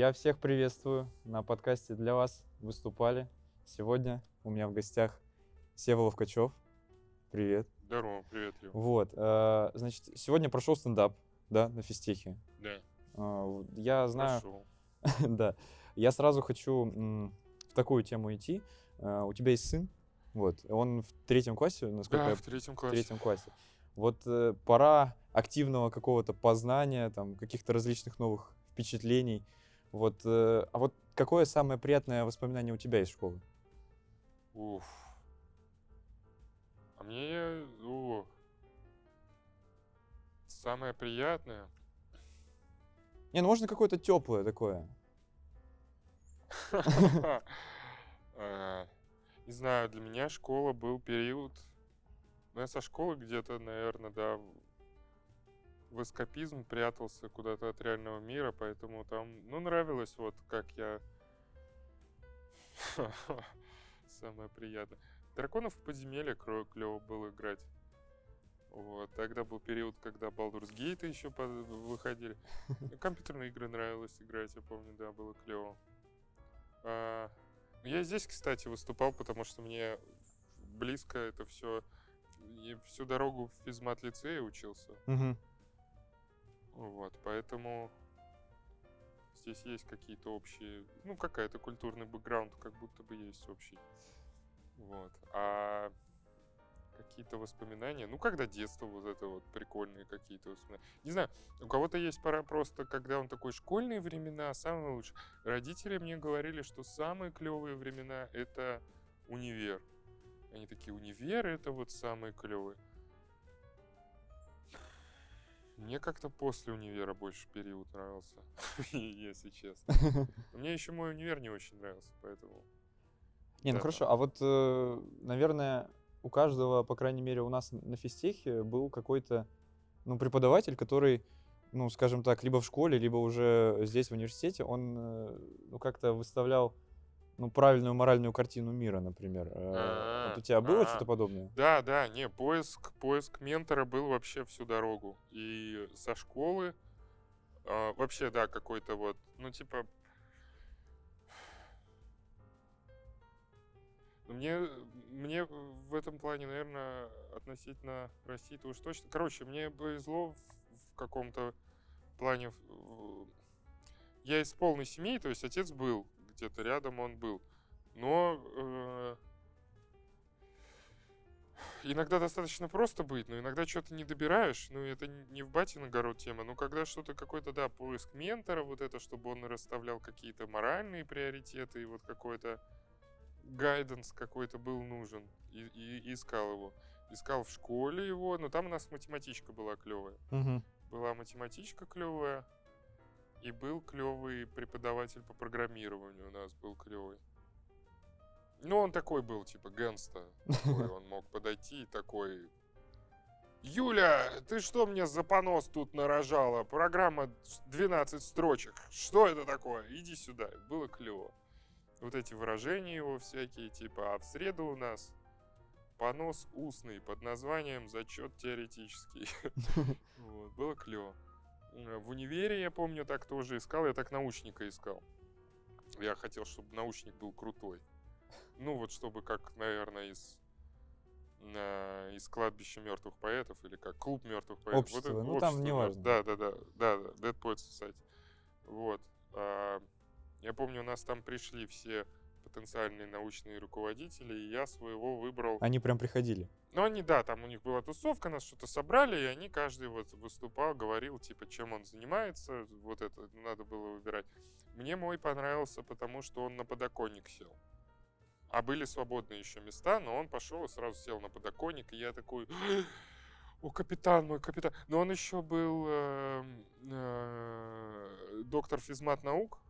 Я всех приветствую на подкасте для вас. Выступали. Сегодня у меня в гостях Сева Ловкачев. Привет. Здорово, привет, Лев. Вот, э, значит, сегодня прошел стендап, да, на физтехе. Да, Э, Я знаю, прошел. да. Я сразу хочу м, в такую тему идти. Э, У тебя есть сын, вот, он в третьем классе, насколько Да, я в третьем в классе. третьем классе. Вот э, пора активного какого-то познания, там, каких-то различных новых впечатлений. Вот, э, а вот какое самое приятное воспоминание у тебя из школы? Уф. А мне, о, самое приятное, Не, ну можно какое-то теплое такое. э, не знаю, для меня школа был период, ну, я со школы где-то, наверное, да, в- эскапизм прятался куда-то от реального мира, поэтому там, ну, нравилось вот как я... Самое приятное. Драконов в подземелье клево было играть. Вот. Тогда был период, когда Baldur's Gate еще по- выходили. Компьютерные игры нравилось играть, я помню, да, было клево. А, ну, я здесь, кстати, выступал, потому что мне близко это все. И всю дорогу в физмат-лицее учился. Мгм. Вот, поэтому здесь есть какие-то общие, ну, какая-то культурный бэкграунд, как будто бы есть общий. Вот. А какие-то воспоминания, ну, когда детство, вот это вот прикольные какие-то воспоминания. Не знаю, у кого-то есть пора просто, когда он такой, школьные времена, самые лучшие. Родители мне говорили, что самые клевые времена — это универ. Они такие, универ — это вот самые клевые. Мне как-то после универа больше период нравился, если честно. Мне еще мой универ не очень нравился, поэтому... Не, ну хорошо, а вот, э, наверное, у каждого, по крайней мере, у нас на физтехе был какой-то, ну, преподаватель, который, ну, скажем так, либо в школе, либо уже здесь, в университете, он, э, ну, как-то выставлял, ну, правильную моральную картину мира, например. Э, Вот у тебя было А, что-то подобное? Да, да, не, поиск, поиск ментора был вообще всю дорогу. И со школы а, вообще, да, какой-то вот, ну, типа... Мне, мне в этом плане, наверное, относительно России-то уж точно. Короче, мне повезло в, в каком-то плане. Я из полной семьи, то есть отец был где-то рядом, он был. Но э, иногда достаточно просто быть, но иногда что-то не добираешь. Ну, это не в батин огород тема. Но когда что-то какой-то, да, поиск ментора, вот это, чтобы он расставлял какие-то моральные приоритеты, и вот какой-то гайденс какой-то был нужен. И, и искал его. Искал в школе его, но там у нас математичка была клевая. Мгм. Была математичка клевая, и был клевый преподаватель по программированию у нас был клевый. Ну, он такой был, типа. Такой, он мог подойти и такой... Юля, ты что мне за понос тут нарожала? Программа 12 строчек. Что это такое? Иди сюда. Было клево. Вот эти выражения его всякие, типа, а в среду у нас понос устный под названием «Зачет теоретический». Было клево. Э, В универе, я помню, так тоже искал. Я так научника искал. Я хотел, чтобы научник был крутой. Ну, вот чтобы как, наверное, из на- из кладбища мертвых поэтов или как клуб мертвых поэтов. Общество, это ну, там общество, неважно. Да, да, да, да, да, Dead Poets Society. Вот. А, я помню, у нас там пришли все потенциальные научные руководители, и я своего выбрал. Они прям приходили. Ну, они, да, там у них была тусовка, нас что-то собрали, и они, каждый вот выступал, говорил, типа, чем он занимается, вот это надо было выбирать. Мне мой понравился, потому что он на подоконник сел. А были свободные еще места, но он пошел и сразу сел на подоконник, и я такой, о, капитан мой, капитан. Но он еще был эм, э, доктор физмат наук,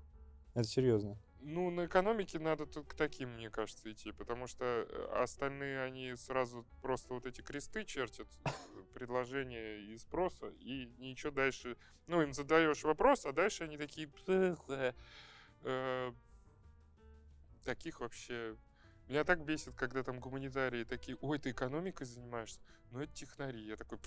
Это серьезно. Ну, на экономике надо тут к таким, мне кажется, идти, потому что э, остальные, они сразу просто вот эти кресты чертят, э, предложения и спроса, и ничего дальше. Ну, им задаешь вопрос, а дальше они такие... Э, Таких вообще... Меня так бесит, когда там гуманитарии такие, ой, ты экономикой занимаешься? Ну, это технари. Я такой...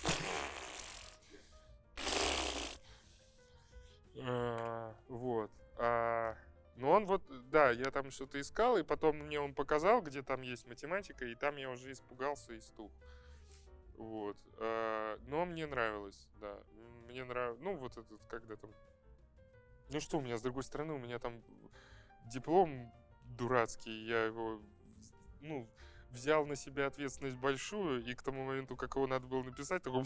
Э, Вот. А, ну, он вот, да, я там что-то искал, и потом мне он показал, где там есть математика, и там я уже испугался и стух. Вот. А, но мне нравилось, да. Мне нравилось, ну, вот этот, когда там... Ну что у меня, с другой стороны, у меня там диплом дурацкий, я его, ну, взял на себя ответственность большую, и к тому моменту, как его надо было написать, такой...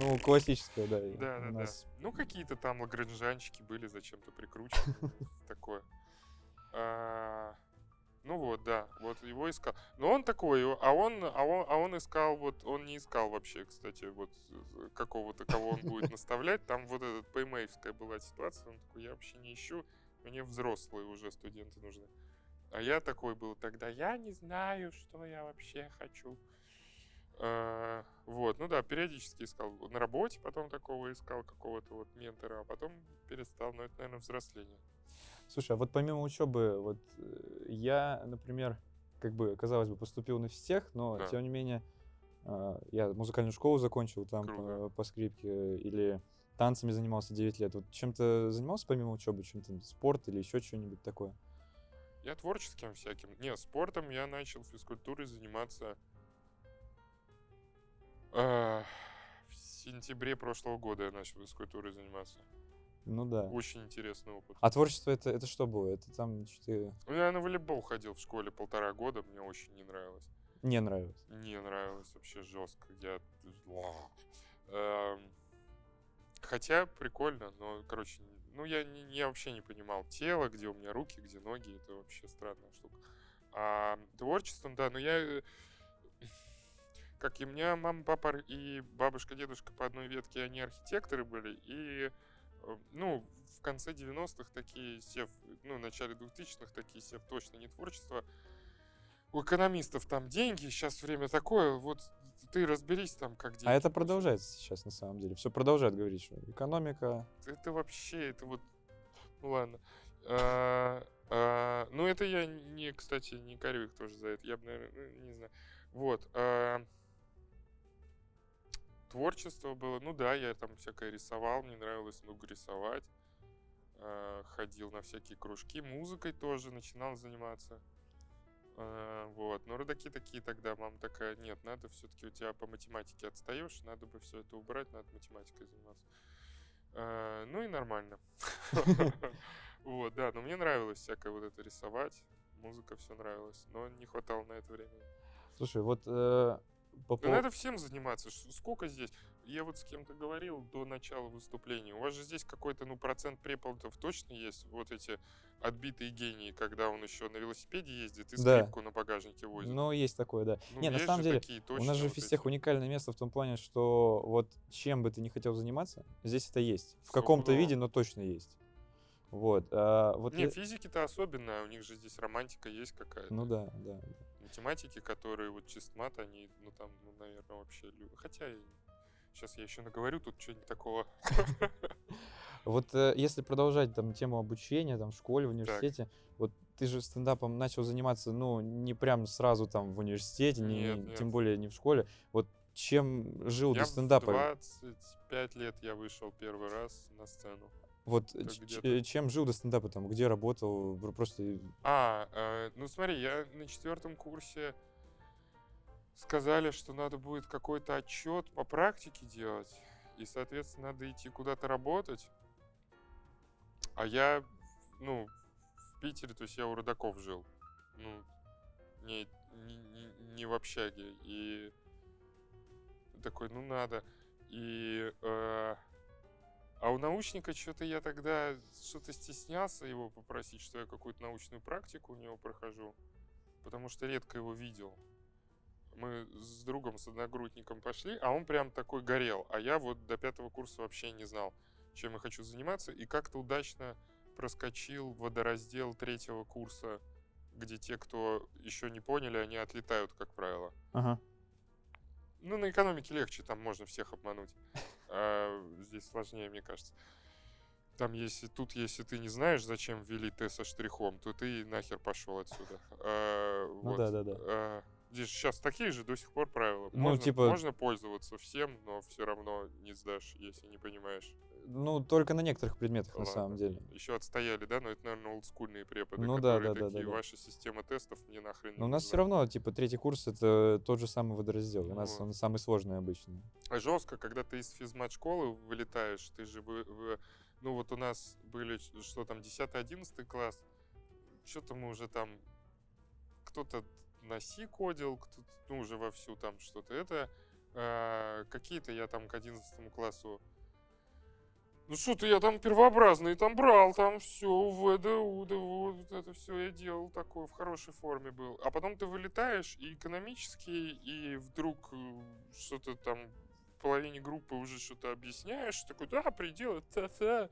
Ну, классическое, да. Да, да, да. Ну, какие-то там лагранжанчики были зачем-то прикручены. Такое. А, Ну вот, да, вот его искал. Но он такой, а он, а он, а он искал, вот, он не искал вообще, кстати, вот э, какого-то, кого он будет наставлять. Там вот этот пеймейвская была ситуация, он такой, я вообще не ищу, мне взрослые уже студенты нужны. А я такой был тогда, я не знаю, что я вообще хочу. А, Вот, ну да, периодически искал на работе, потом такого искал какого-то вот ментора, а потом перестал, но это, наверное, взросление. Слушай, а вот помимо учебы, вот э, я, например, как бы, казалось бы, поступил на физтех, но Да. тем не менее а, я музыкальную школу закончил там Круто. по, по скрипке или танцами занимался 9 лет. Вот чем-то занимался помимо учебы, чем-то спорт или еще что-нибудь такое? Я творческим всяким. Не, спортом я начал физкультурой заниматься а, в сентябре прошлого года я начал физкультурой заниматься. Ну да. Очень интересный опыт. А творчество это, это что было? Это там что-то Ну, Я на волейбол ходил в школе полтора года, мне очень не нравилось. не нравилось? Не нравилось вообще жестко. Я... Эм, Хотя прикольно, но, короче, ну я, не, я вообще не понимал тело, где у меня руки, где ноги, это вообще странная штука. А творчеством, да, но я, как и у меня мама, папа и бабушка, дедушка по одной ветке, они архитекторы были, и, э, ну, в конце 90-х такие сев, ну, в начале 2000-х такие сев точно не творчество, у экономистов там деньги, сейчас время такое, вот ты разберись там, как деньги. А это продолжается сейчас на самом деле. Все продолжает говорить, что экономика. Это вообще, это вот, ну ладно. А, а, ну это я не, кстати, не корю их тоже за это, я бы, наверное, не знаю. Вот. а, творчество было, ну да, я там всякое рисовал, мне нравилось много рисовать. а, ходил на всякие кружки, музыкой тоже начинал заниматься. А, Вот, но родаки такие тогда, мама такая, нет, надо все-таки у тебя по математике отстаешь, надо бы все это убрать, надо математикой заниматься. А, Ну и нормально. Вот, да, но мне нравилось всякое вот это рисовать, музыка все нравилось, но не хватало на это времени. Слушай, вот э, по Да пов- надо всем заниматься. Сколько здесь? Я вот с кем-то говорил до начала выступления. У вас же здесь какой-то, ну, процент преподов точно есть. Вот эти отбитые гении, когда он еще на велосипеде ездит и Да. скрипку на багажнике возит. Ну, есть такое, да. Ну, не, на самом деле, такие У нас же вот физтех эти. уникальное место в том плане, что вот чем бы ты не хотел заниматься, здесь это есть. В каком-то виде, но точно есть. Вот. а, вот Не, я- физики-то особенно, у них же здесь романтика есть какая-то. Ну да, да. Математики, которые вот чистмат, они, ну там, ну, наверное, вообще... Хотя, сейчас я еще наговорю тут что-нибудь такого. Вот э, если продолжать там тему обучения там в школе, в университете, вот ты же стендапом начал заниматься, ну, не прям сразу там в университете, не, Нет, не- нет. тем более не в школе. Вот чем жил Я до стендапа? 25 лет я вышел первый раз на сцену. Вот ч- э, чем жил до стендапа там? Где работал? Просто А, э, ну смотри, я на четвертом курсе сказали, что надо будет какой-то отчет по практике делать, и, соответственно, надо идти куда-то работать. А я, ну, в Питере, то есть я у родаков жил, ну, не, не, не- не в общаге, и такой, ну надо. И э, а у научника что-то я тогда что-то стеснялся его попросить, что я какую-то научную практику у него прохожу, потому что редко его видел. Мы с другом, с одногруппником пошли, а он прям такой горел, а я вот до пятого курса вообще не знал, чем я хочу заниматься, и как-то удачно проскочил водораздел третьего курса, где те, кто еще не поняли, они отлетают, как правило. Ага. Ну, на экономике легче, там можно всех обмануть. А здесь сложнее, мне кажется. Там, если тут, если ты не знаешь, зачем ввели Т со штрихом, то ты нахер пошел отсюда. А, Ну вот. да-да-да. А, здесь сейчас такие же до сих пор правила. Ну, Можно, типа- можно пользоваться всем, но все равно не сдашь, если не понимаешь. Ну, только на некоторых предметах, на Ладно. самом деле. Еще отстояли, да? Но это, наверное, олдскульные преподы, Ну да, которые да, да, такие, да, да. ваша система тестов мне нахрен Но у не нас все нужна». равно, типа, третий курс это тот же самый водораздел. У нас Вот. он самый сложный обычно. А жестко, когда ты из физмат-школы вылетаешь, ты же, вы- вы- ну вот у нас были, что там, 10-11 класс, что-то мы уже там, кто-то на Си кодил, кто-то, ну, уже вовсю там что-то это, а, какие-то я там к 11 классу, ну что-то я там первообразный там брал, там все, ВДУ, да вот это все я делал такое, в хорошей форме был. А потом ты вылетаешь и экономически, и вдруг э, что-то там половине группы уже что-то объясняешь, такой, да, предел, та-та.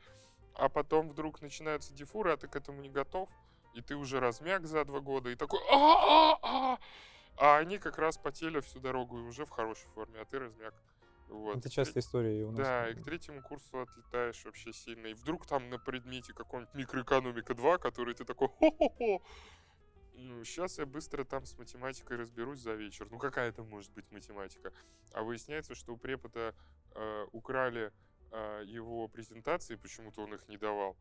А потом вдруг начинаются дефуры, а ты к этому не готов, и ты уже размяк за два года, и такой, а-а-а! А они как раз потели всю дорогу и уже в хорошей форме, а ты размяк. Вот. Это частая история у нас. Да, и к третьему курсу отлетаешь вообще сильно. И вдруг там на предмете каком-нибудь микроэкономика 2, который ты такой хо-хо-хо. Ну, сейчас я быстро там с математикой разберусь за вечер. Ну, какая это может быть математика? А выясняется, что у препода э, украли э, его презентации, почему-то он их не давал.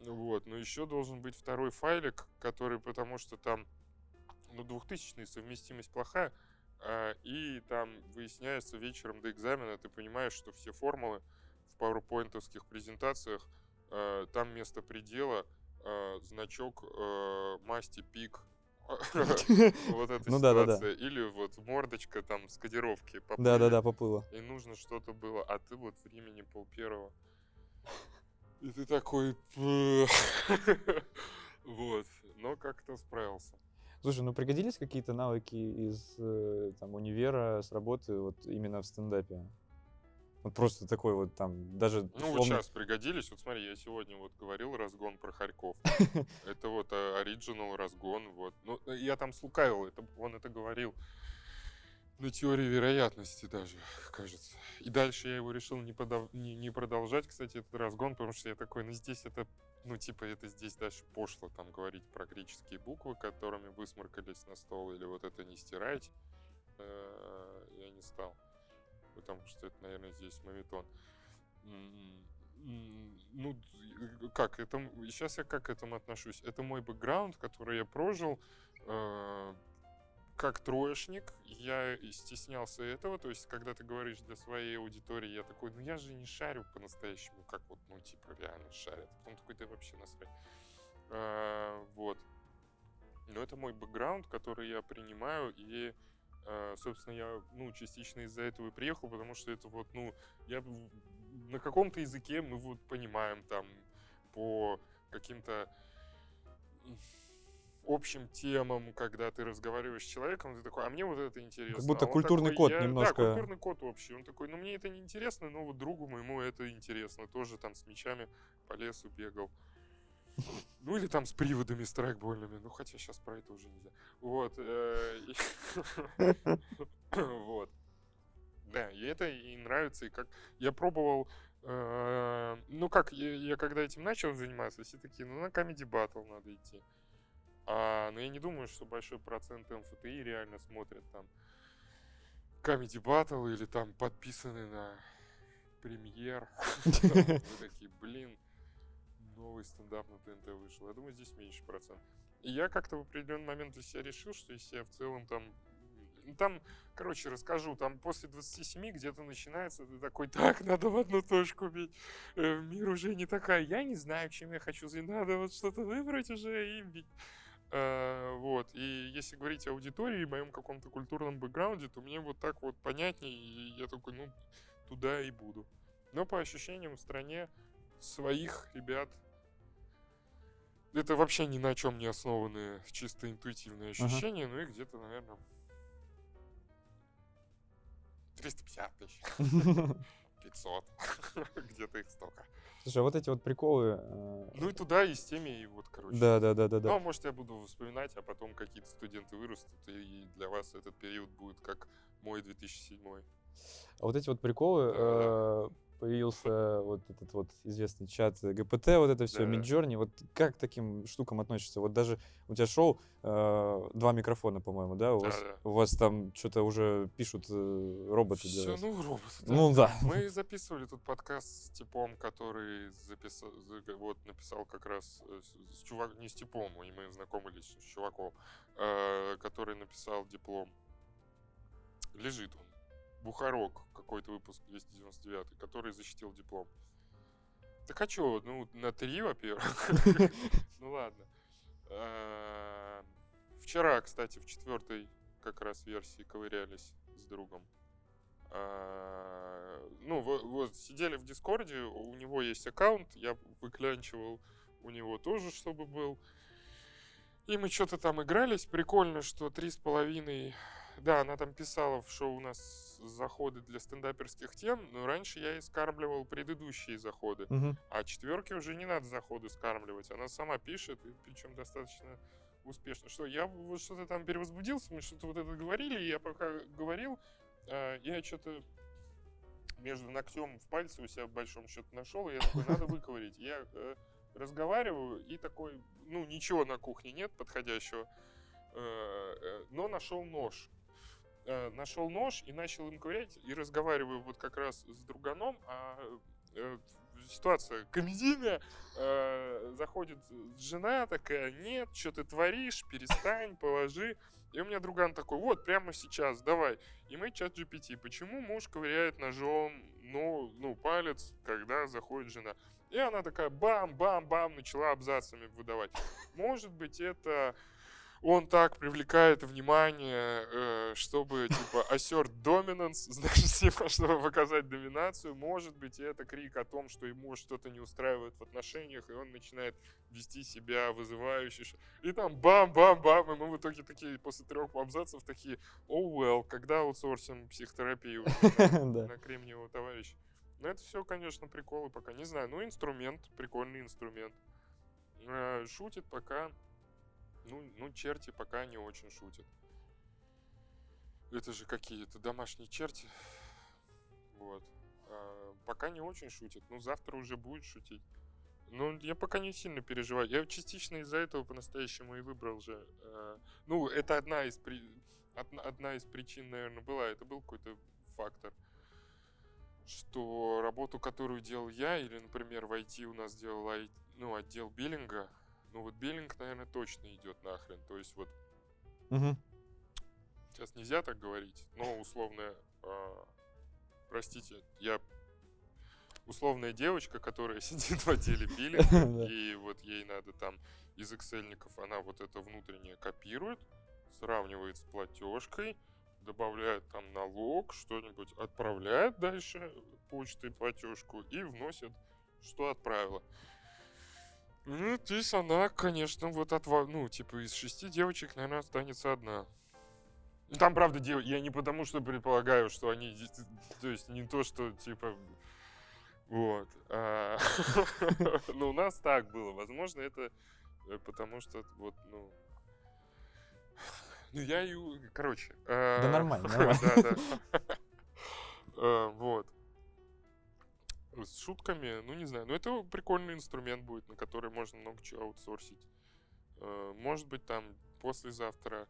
Вот, но еще должен быть второй файлик, который, потому что там, ну, двухтысячная совместимость плохая, а, и там выясняется вечером до экзамена, ты понимаешь, что все формулы в пауэрпоинтовских презентациях, а, там вместо предела а, значок масти пик. Вот эта Ну да, да, да. ситуация. Или вот мордочка там с кодировки поплыли, Да-да-да, поплыло. И нужно что-то было, а ты вот времени пол первого. И ты такой... Вот. Но как-то справился. Слушай, ну пригодились какие-то навыки из э, там, универа, с работы, вот именно в стендапе? Вот просто такой вот там, даже Ну, вот условно- сейчас пригодились. Вот смотри, я сегодня вот говорил разгон про Харьков. Это вот а, оригинал разгон. Вот. Ну, э, я там слукавил, это, он это говорил на теории вероятности даже, кажется. И дальше я его решил не, подав- не, не продолжать, кстати, этот разгон, потому что я такой, ну, здесь это, ну, типа, это здесь дальше пошло, там, говорить про греческие буквы, которыми высморкались на стол, или вот это не стирать. Э, Я не стал потому что это, наверное, здесь мавитон. М, м, Ну, как, это, сейчас я как к этому отношусь? Это мой бэкграунд, который я прожил э, как троечник. Я стеснялся этого, то есть, когда ты говоришь для своей аудитории, я такой, ну я же не шарю по-настоящему, как вот, ну, типа, реально шарят. Потом такой, ты вообще насрать. Э, вот. Но это мой бэкграунд, который я принимаю, и Э, собственно, я, ну, частично из-за этого и приехал, потому что это вот, ну, я на каком-то языке мы вот понимаем там по каким-то общим темам, когда ты разговариваешь с человеком, ты такой, а мне вот это интересно. будто А культурный такой, код «Я-» немножко. Да, культурный код общий. Он такой, ну, мне это не интересно, но вот другу моему это интересно. Тоже там с мечами по лесу бегал. Ну или там с приводами страйкбольными. Ну хотя сейчас про это уже нельзя. Вот. э, Вот. Да, и это и нравится, и как я пробовал, э, ну как, я, я когда этим начал заниматься, все такие, ну на Comedy Battle надо идти. А, но я не думаю, что большой процент МФТИ реально смотрят там Comedy Battle или там подписаны на премьер. Такие, блин, новый стендап на ТНТ вышел. Я думаю, здесь меньше процент. И я как-то в определенный момент для себя решил, что если я в целом там... ну, Там, короче, расскажу, там после 27 где-то начинается, ты такой, так, надо в одну точку бить. Э, Мир уже не такая, я не знаю, чем я хочу надо вот что-то выбрать уже и бить. Э, Вот, и если говорить о аудитории, моем каком-то культурном бэкграунде, то мне вот так вот понятнее, и я такой, ну, туда и буду. Но по ощущениям в стране своих ребят это вообще ни на чем не основанные чисто интуитивные ощущения, ну и где-то, наверное, 350 тысяч, 500, где-то их столько. Слушай, а вот эти вот приколы... э, Ну и туда, и с теми, и вот, короче. Да, да, да, да, Ну, да. а может, я буду вспоминать, а потом какие-то студенты вырастут, и для вас этот период будет как мой 2007. А вот эти вот приколы, э, появился вот этот вот известный чат ГПТ, вот это все, Да. Вот как к таким штукам относишься? Вот даже у тебя шоу э, два микрофона, по-моему, да? У вас, Да-да. у вас там что-то уже пишут э, роботы вас. ну, робот. да. Ну да. Мы записывали тут подкаст с типом, который записал, за- вот написал как раз э, с, чувак, не с типом, мы знакомились с чуваком, э, который написал диплом. Лежит он. Бухарок, какой-то выпуск 299, который защитил диплом. Так а чё, ну, на три, во-первых. Ну ладно. Э, Вчера, кстати, в четвертой как раз версии ковырялись с другом. А, Ну, во- вот сидели в Дискорде, у него есть аккаунт, я выклянчивал у него тоже, чтобы был. И мы что-то там игрались. Прикольно, что три с половиной... Да, она там писала шоу у нас заходы для стендаперских тем, но раньше я и скармливал предыдущие заходы. Мгм. А четверке уже не надо заходы скармливать. Она сама пишет, и причем достаточно успешно. Что я вот что-то там перевозбудился, мы что-то вот это говорили, и я пока говорил, а, я что-то между ногтем в пальце у себя в большом что-то нашел, и я такой, надо выковырить. Я э, разговариваю, и такой, ну, ничего на кухне нет подходящего, э, э, но нашел нож. Э, нашел нож и начал им ковырять, и разговариваю вот как раз с друганом, а э, ситуация комедийная, э, заходит жена такая, нет, что ты творишь, перестань, положи. И у меня друган такой, вот, прямо сейчас, давай. И мы чат GPT, почему муж ковыряет ножом, ну, ну, палец, когда заходит жена. И она такая бам-бам-бам начала абзацами выдавать. Может быть, это он так привлекает внимание, э, чтобы, типа, assert dominance, значит, типа, чтобы показать доминацию. Может быть, это крик о том, что ему что-то не устраивает в отношениях, и он начинает вести себя вызывающе. И там бам-бам-бам, и мы в итоге такие, после трех абзацев, такие, oh well, когда аутсорсим психотерапию на, кремниевого товарища. Ну, это все, конечно, приколы пока. Не знаю, ну, инструмент, прикольный инструмент. Э, Шутит пока ну, ну, черти пока не очень шутят. Это же какие-то домашние черти. Вот. А, пока не очень шутят. Ну, завтра уже будет шутить. Ну, я пока не сильно переживаю. Я частично из-за этого по-настоящему и выбрал же. э, ну, это одна из, при... одна, одна из причин, наверное, была. Это был какой-то фактор. Что работу, которую делал я, или, например, в IT у нас делал ну, отдел биллинга, ну вот биллинг, наверное, точно идет нахрен. То есть вот Мгм. сейчас нельзя так говорить, но условная, а, простите, я условная девочка, которая сидит в отделе биллинга, Да. и вот ей надо там из эксельников, она вот это внутреннее копирует, сравнивает с платежкой, добавляет там налог, что-нибудь отправляет дальше почтой платежку и вносит, что отправила. Ну, здесь она, конечно, вот от, ну, типа, из шести девочек, наверное, останется одна. Ну, Там, правда, дев... я не потому, что предполагаю, что они, то есть не то, что, типа, вот. а, Ну, у нас так было. Возможно, это э, потому, что, вот, ну... Ну, я и... у- Короче. Да а, нормально, нормально. Да, да. А, Вот. С шутками, ну не знаю, но это прикольный инструмент будет, на который можно много чего аутсорсить. Э, Может быть, там послезавтра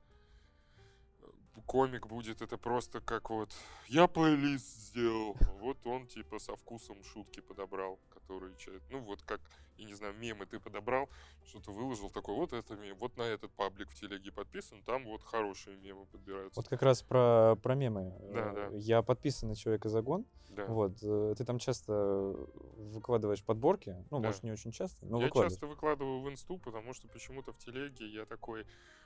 э, комик будет, это просто как вот я плейлист сделал, вот он типа со вкусом шутки подобрал, которые человек, ну вот как, я не знаю, мемы ты подобрал, что-то выложил, такой, вот это мем, вот на этот паблик в телеге подписан, там вот хорошие мемы подбираются. Вот как раз про, про мемы. Да, Э, да. Я подписан на Человека Загон. Да. Вот. э, Ты там часто выкладываешь подборки. Ну, Да. может, не очень часто, но я часто выкладываю в инсту, потому что почему-то в телеге я такой,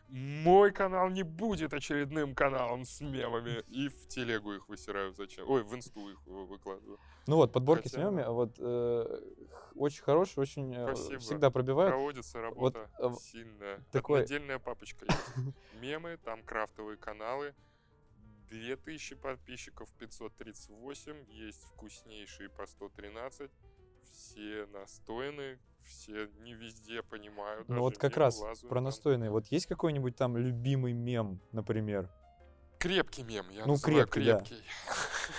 мой канал не будет очередным каналом с мемами. И в телегу их высираю зачем. Ой, в инсту их вы- выкладываю. Ну вот, подборки с Хотя, мемами, да. а вот э, очень хорошие, очень э, Спасибо. всегда пробивают. Проводится вот, работа а, в- сильная. такой- Отдельная папочка есть. Мемы, там крафтовые каналы. 2000 подписчиков, 538. Есть вкуснейшие по 113. Все настойны, все не везде понимают. Ну вот как раз про настойные. Вот есть какой-нибудь там любимый мем, например? Крепкий мем, я Ну, называю крепкий, да. крепкий.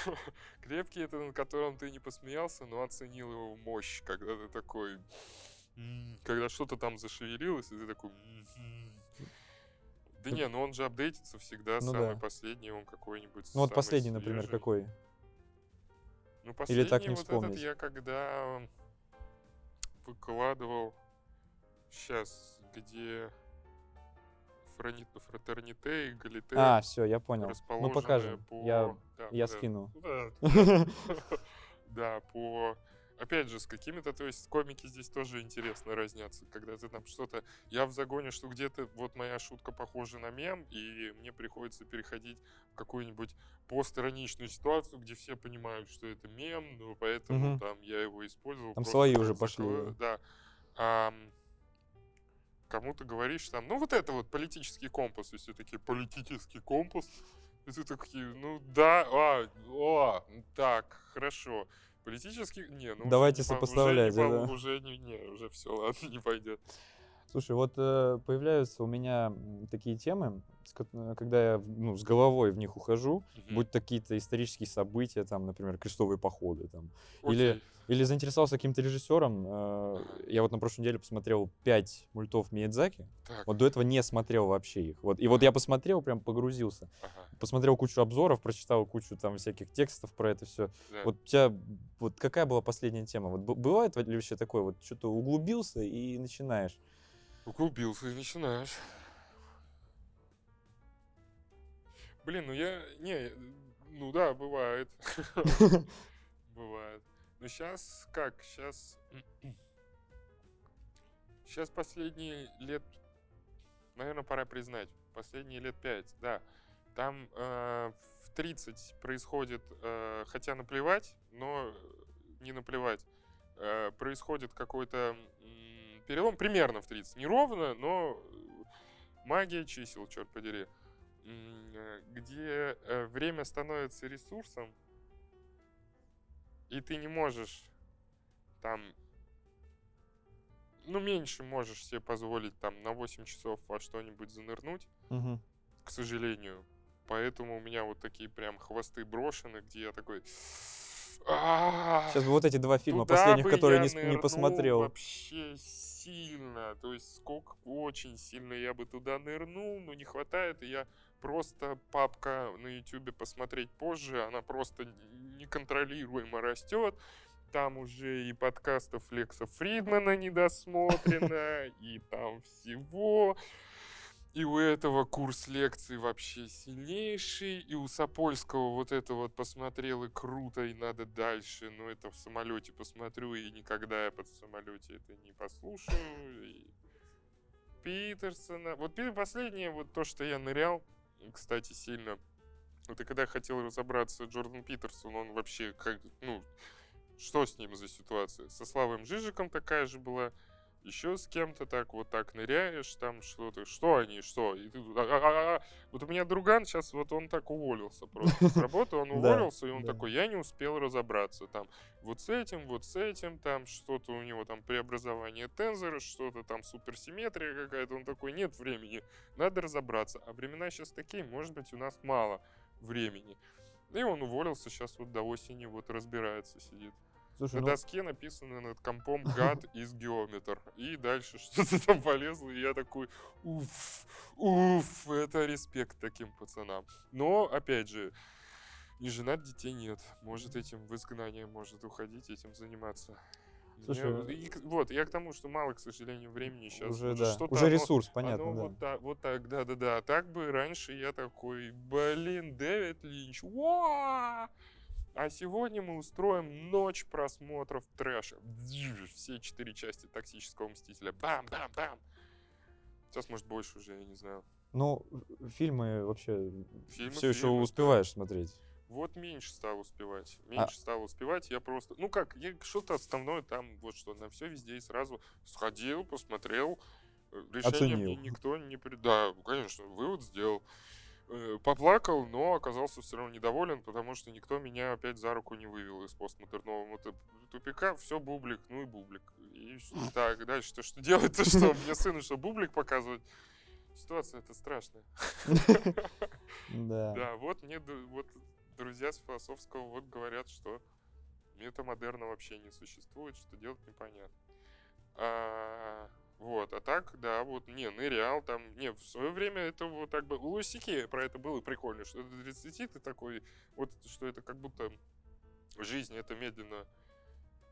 Крепкий это на котором ты не посмеялся, но оценил его мощь, когда ты такой... Когда что-то там зашевелилось, и ты такой... «Мгм». Да не, ну он же апдейтится всегда, Ну самый да. последний он какой-нибудь Ну вот последний, например, свежий. какой? Ну, Или так последний не вот вспомнить? этот я когда выкладывал сейчас, где фратерните и галите А, все, я понял. Ну расположены покажем. по... Я, да, я да, скину. Да, да, по... Опять же, с какими-то, то есть комики здесь тоже интересно разнятся, когда ты там что-то... Я в загоне, что где-то вот моя шутка похожа на мем, и мне приходится переходить в какую-нибудь постироничную ситуацию, где все понимают, что это мем, но поэтому Мгм. там я его использовал. Там свои уже пошли, Да. Ам, кому-то говоришь там, ну вот это вот политический компас, и все такие, политический компас? И ты такие, ну да, а, о, так, хорошо. Политический, не, ну уже Давайте не по- уже не сопоставлять, да. Уже не, не, уже все, ладно, не пойдет. Слушай, вот э, появляются у меня такие темы, с э, когда я ну, с головой в них ухожу, будь то какие-то исторические события, там, например, крестовые походы, там, или- Окей. или заинтересовался каким-то режиссером. э, я вот на прошлой неделе посмотрел пять мультов Миядзаки, Так, вот до этого не смотрел вообще их. Вот, и вот я посмотрел, прям погрузился. ага, Посмотрел кучу обзоров, прочитал кучу там всяких текстов про это все. да. Вот у тебя, вот какая была последняя тема? Вот бывает ли вообще такое, вот что-то углубился и начинаешь? Углубился и начинаешь. Блин, ну я... Не, ну да, бывает. Бывает. Но сейчас как? Сейчас... Сейчас последние лет... Наверное, пора признать. Последние лет пять, да. Там э, в 30 происходит... э, хотя наплевать, но не наплевать. э, происходит какой-то перелом примерно в 30. Не ровно, но э, магия чисел, черт подери. Э, Где э, время становится ресурсом, и ты не можешь там, ну, меньше можешь себе позволить там на 8 часов во что-нибудь занырнуть, Мгм. к сожалению. Поэтому у меня вот такие прям хвосты брошены, где я такой... «А, Сейчас бы вот эти два фильма Туда последних, которые не, посмотрел. вообще сильно. То есть сколько очень сильно я бы туда нырнул, но не хватает, и я просто папка на ютубе посмотреть позже, она просто неконтролируемо растет. Там уже и подкастов Лекса Фридмана недосмотрено, и там всего. И у этого курс лекций вообще сильнейший, и у Сапольского вот это вот посмотрел и круто, и надо дальше, но это в самолете посмотрю, и никогда я под самолете это не послушаю. И Питерсона. Вот последнее, вот то, что я нырял, кстати, сильно. Вот и когда я хотел разобраться Джордан Питерсон, он вообще как, ну, что с ним за ситуация? Со Славой Жижиком такая же была, еще с кем-то так вот так ныряешь, там что-то, что они, что? И ты. Вот у меня друган сейчас, вот он так уволился просто с работы, он уволился, и он такой, я не успел разобраться, там, вот с этим, вот с этим, там, что-то у него там преобразование тензора, что-то там суперсимметрия какая-то, он такой, нет времени, надо разобраться, а времена сейчас такие, может быть, у нас мало времени. И он уволился, сейчас вот до осени вот разбирается, сидит. Слушай, На ну, доске написано над компом гад из геометр. И дальше что-то там полезло, и я такой, уф, уф, это респект таким пацанам. Но, опять же, не женат, детей нет. Может этим в изгнание может уходить, этим заниматься. Слушай, Мне- и к- вот, я к тому, что мало, к сожалению, времени сейчас. уже, да, что-то уже оно- ресурс, понятно, оно да. вот, так, вот так, да-да-да. Так бы раньше я такой, блин, Дэвид Линч, уа! А сегодня мы устроим ночь просмотров трэша. Все четыре части токсического мстителя. Бам-бам-бам. Сейчас, может, больше уже, я не знаю. Ну, фильмы вообще Фильмы, все еще фильмы, да. успеваешь смотреть. Вот меньше стал успевать. А Меньше стал успевать. Я просто... Ну как, я что-то основное там, вот что, на все везде и сразу сходил, посмотрел. Э, Решение мне Оценил. никто не... при- Да, конечно, вывод сделал. Э, Поплакал, но оказался все равно недоволен, потому что никто меня опять за руку не вывел из постмодернового тупика. Все бублик, ну и бублик. И ш- так, дальше-то что делать-то что? Мне сыну что, бублик показывать? Ситуация это страшная. Да. Да, вот мне вот друзья с философского вот говорят, что метамодерна вообще не существует, что делать непонятно. Вот, а так, да, вот, не, нырял там, не, в свое время это вот так бы, у Лосики про это было прикольно, что до 30 ты такой, вот, что это как будто жизнь, это медленно,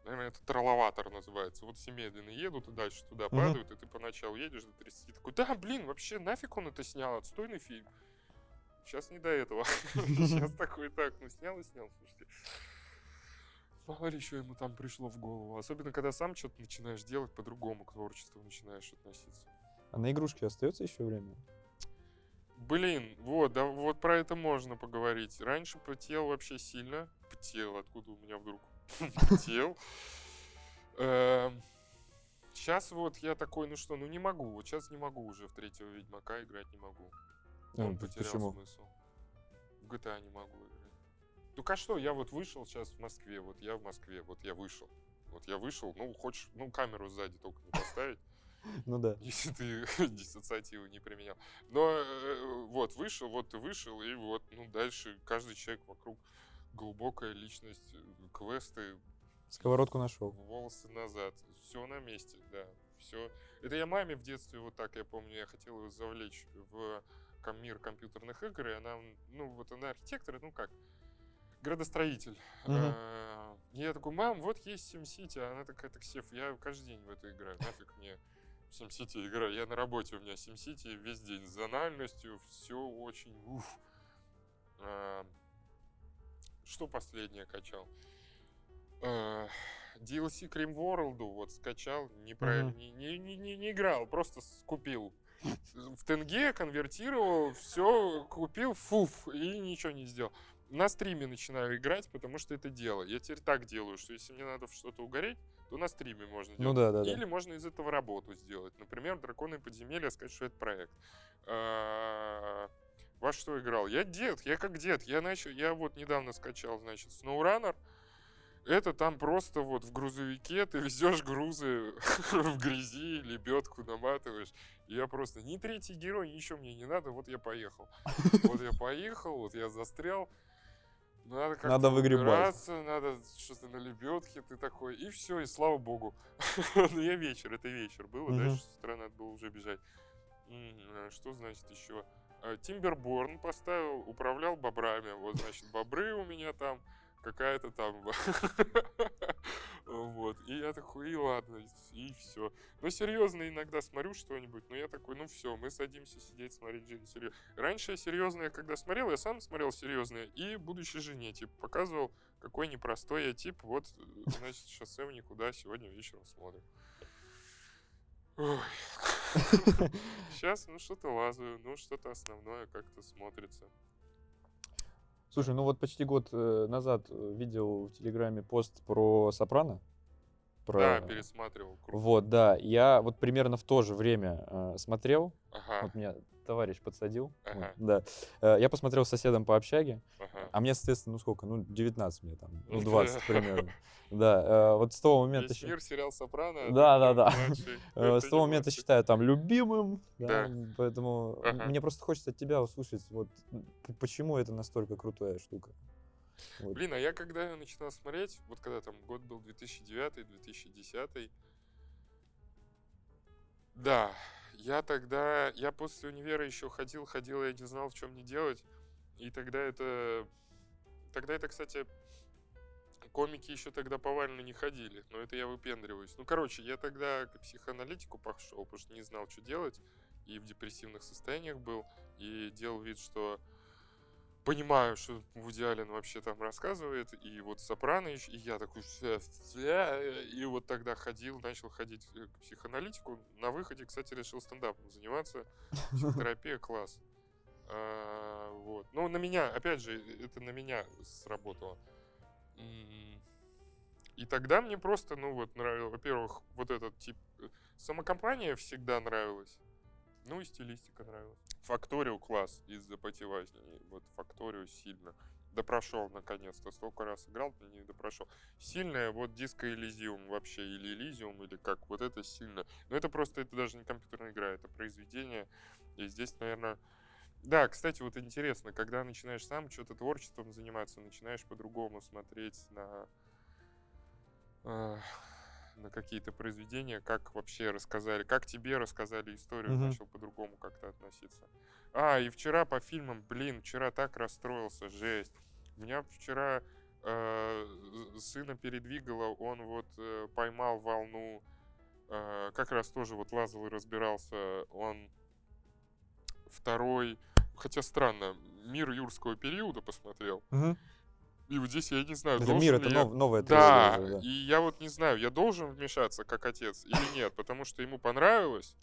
наверное, это тролловатор называется, вот все медленно едут и дальше туда падают, и ты поначалу едешь до 30, такой, да, блин, вообще нафиг он это снял, отстойный фильм. Сейчас не до этого. Сейчас такой, так, ну снял и снял, слушайте. Мало ли что ему там пришло в голову. Особенно, когда сам что-то начинаешь делать, по-другому к творчеству начинаешь относиться. А на игрушки остается еще время? Блин, вот, да, вот про это можно поговорить. Раньше потел вообще сильно. Потел, откуда у меня вдруг потел. Сейчас вот я такой, ну что, ну не могу. Вот сейчас не могу уже в третьего Ведьмака играть не могу. Ну, Он потерял смысл. В GTA не могу играть. Ну а что, я вот вышел сейчас в Москве, вот я в Москве, вот я вышел. Вот я вышел, ну хочешь, ну камеру сзади только не поставить, Ну да. если ты диссоциативы не применял. Но э, вот вышел, вот ты вышел, и вот, ну дальше каждый человек вокруг глубокая личность, э, квесты, Сковородку нашел. волосы назад. Все на месте, да. Все. Это я маме в детстве вот так, я помню, я хотел ее завлечь в мир компьютерных игр, и она, ну, вот она архитектор, ну как, градостроитель. И я такой, мам, вот есть SimCity, а она такая, так, Сев, я каждый день в это играю, нафиг мне в SimCity играю. Я на работе, у меня SimCity весь день с зональностью, все очень, уф. А, Что последнее качал? э, DLC Cream World вот скачал, не, про, Мгм. не, не, не, не- не играл, просто купил. В тенге конвертировал, все купил, фуф, и ничего не сделал. На стриме начинаю играть, потому что это дело. Я теперь так делаю, что если мне надо в что-то угореть, то на стриме можно Ну делать. да, да, да. Или можно из этого работу сделать. Например, Драконы и подземелья, сказать, что это проект. А, Во что играл? Я дед, я как дед. Я начал, я вот недавно скачал, значит, SnowRunner. Это там просто вот в грузовике ты везешь грузы в грязи, лебедку наматываешь. И я просто ни третий герой, ничего мне не надо, вот я поехал. Вот я поехал, вот я застрял. Надо как-то Надо выгребать. надо что-то на лебедке, ты такой, и все, и слава богу. Ну, я вечер, это вечер было, Мгм. дальше с утра надо было уже бежать. А Что значит еще? Тимберборн поставил, управлял бобрами. Вот, значит, бобры у меня там, какая-то там. Вот. И я такой, и ладно, и все. Но серьезно иногда смотрю что-нибудь, но я такой, ну все, мы садимся сидеть, смотреть серьезно. Раньше я серьезное, когда смотрел, я сам смотрел серьезное, и будущей жене, типа, показывал, какой непростой я тип, вот, значит, шоссе в никуда сегодня вечером смотрим. Сейчас, ну, что-то лазаю, ну, что-то основное как-то смотрится. Слушай, ну вот почти год э, назад э, видел в Телеграме пост про Сопрано. Про... Да, пересматривал. Круто. Вот, да. Я вот примерно в то же время э, смотрел. Ага, Вот меня товарищ подсадил. вот, Ага. да. Э, я посмотрел с соседом по общаге. ага. А мне, соответственно, ну сколько? Ну, 19 мне там. Ну, Да. 20 примерно. Да. э, вот с того момента... Весь мир, сериал Сопрано. Да, да, да. Э, С того момента считаю там любимым, поэтому мне просто хочется от тебя услышать, вот почему это настолько крутая штука. Вот. Блин, а я когда начинал смотреть, вот когда там год был 2009-2010, да, я тогда, я после универа еще ходил, ходил, я не знал, в чем мне делать, и тогда это, тогда это, кстати, комики еще тогда повально не ходили, но это я выпендриваюсь. Ну, короче, я тогда к психоаналитику пошел, потому что не знал, что делать, и в депрессивных состояниях был, и делал вид, что понимаю, что Вуди Аллен вообще там рассказывает, и вот Сопрано еще, и я такой, и вот тогда ходил, начал ходить э, к психоаналитику. На выходе, кстати, решил стендапом заниматься. Психотерапия класс. А, вот. Ну, на меня, опять же, это на меня сработало. И тогда мне просто, ну вот, нравилось, во-первых, вот этот тип... э, Самокомпания всегда нравилась. Ну и стилистика нравилась. Факторио класс из-за потевазней. Вот Факторио сильно. Допрошел наконец-то. Столько раз играл, но не допрошел. Сильная вот диско Элизиум вообще, или Элизиум, или как, вот это сильно. Но это просто, это даже не компьютерная игра, это произведение. И здесь, наверное, Да, кстати, вот интересно, когда начинаешь сам что-то творчеством заниматься, начинаешь по-другому смотреть на, э, на какие-то произведения, как вообще рассказали, как тебе рассказали историю, Мгм. начал по-другому как-то относиться. А, и вчера по фильмам, блин, вчера так расстроился, жесть. У меня вчера э, сына передвигало, он вот э, поймал волну, э, как раз тоже вот Лазовый разбирался, он второй, хотя странно, мир юрского периода посмотрел. Мгм. И вот здесь я не знаю, Это мир, это я- нов- новая Да, уже, и я вот не знаю, я должен вмешаться как отец или нет, потому что ему понравилось,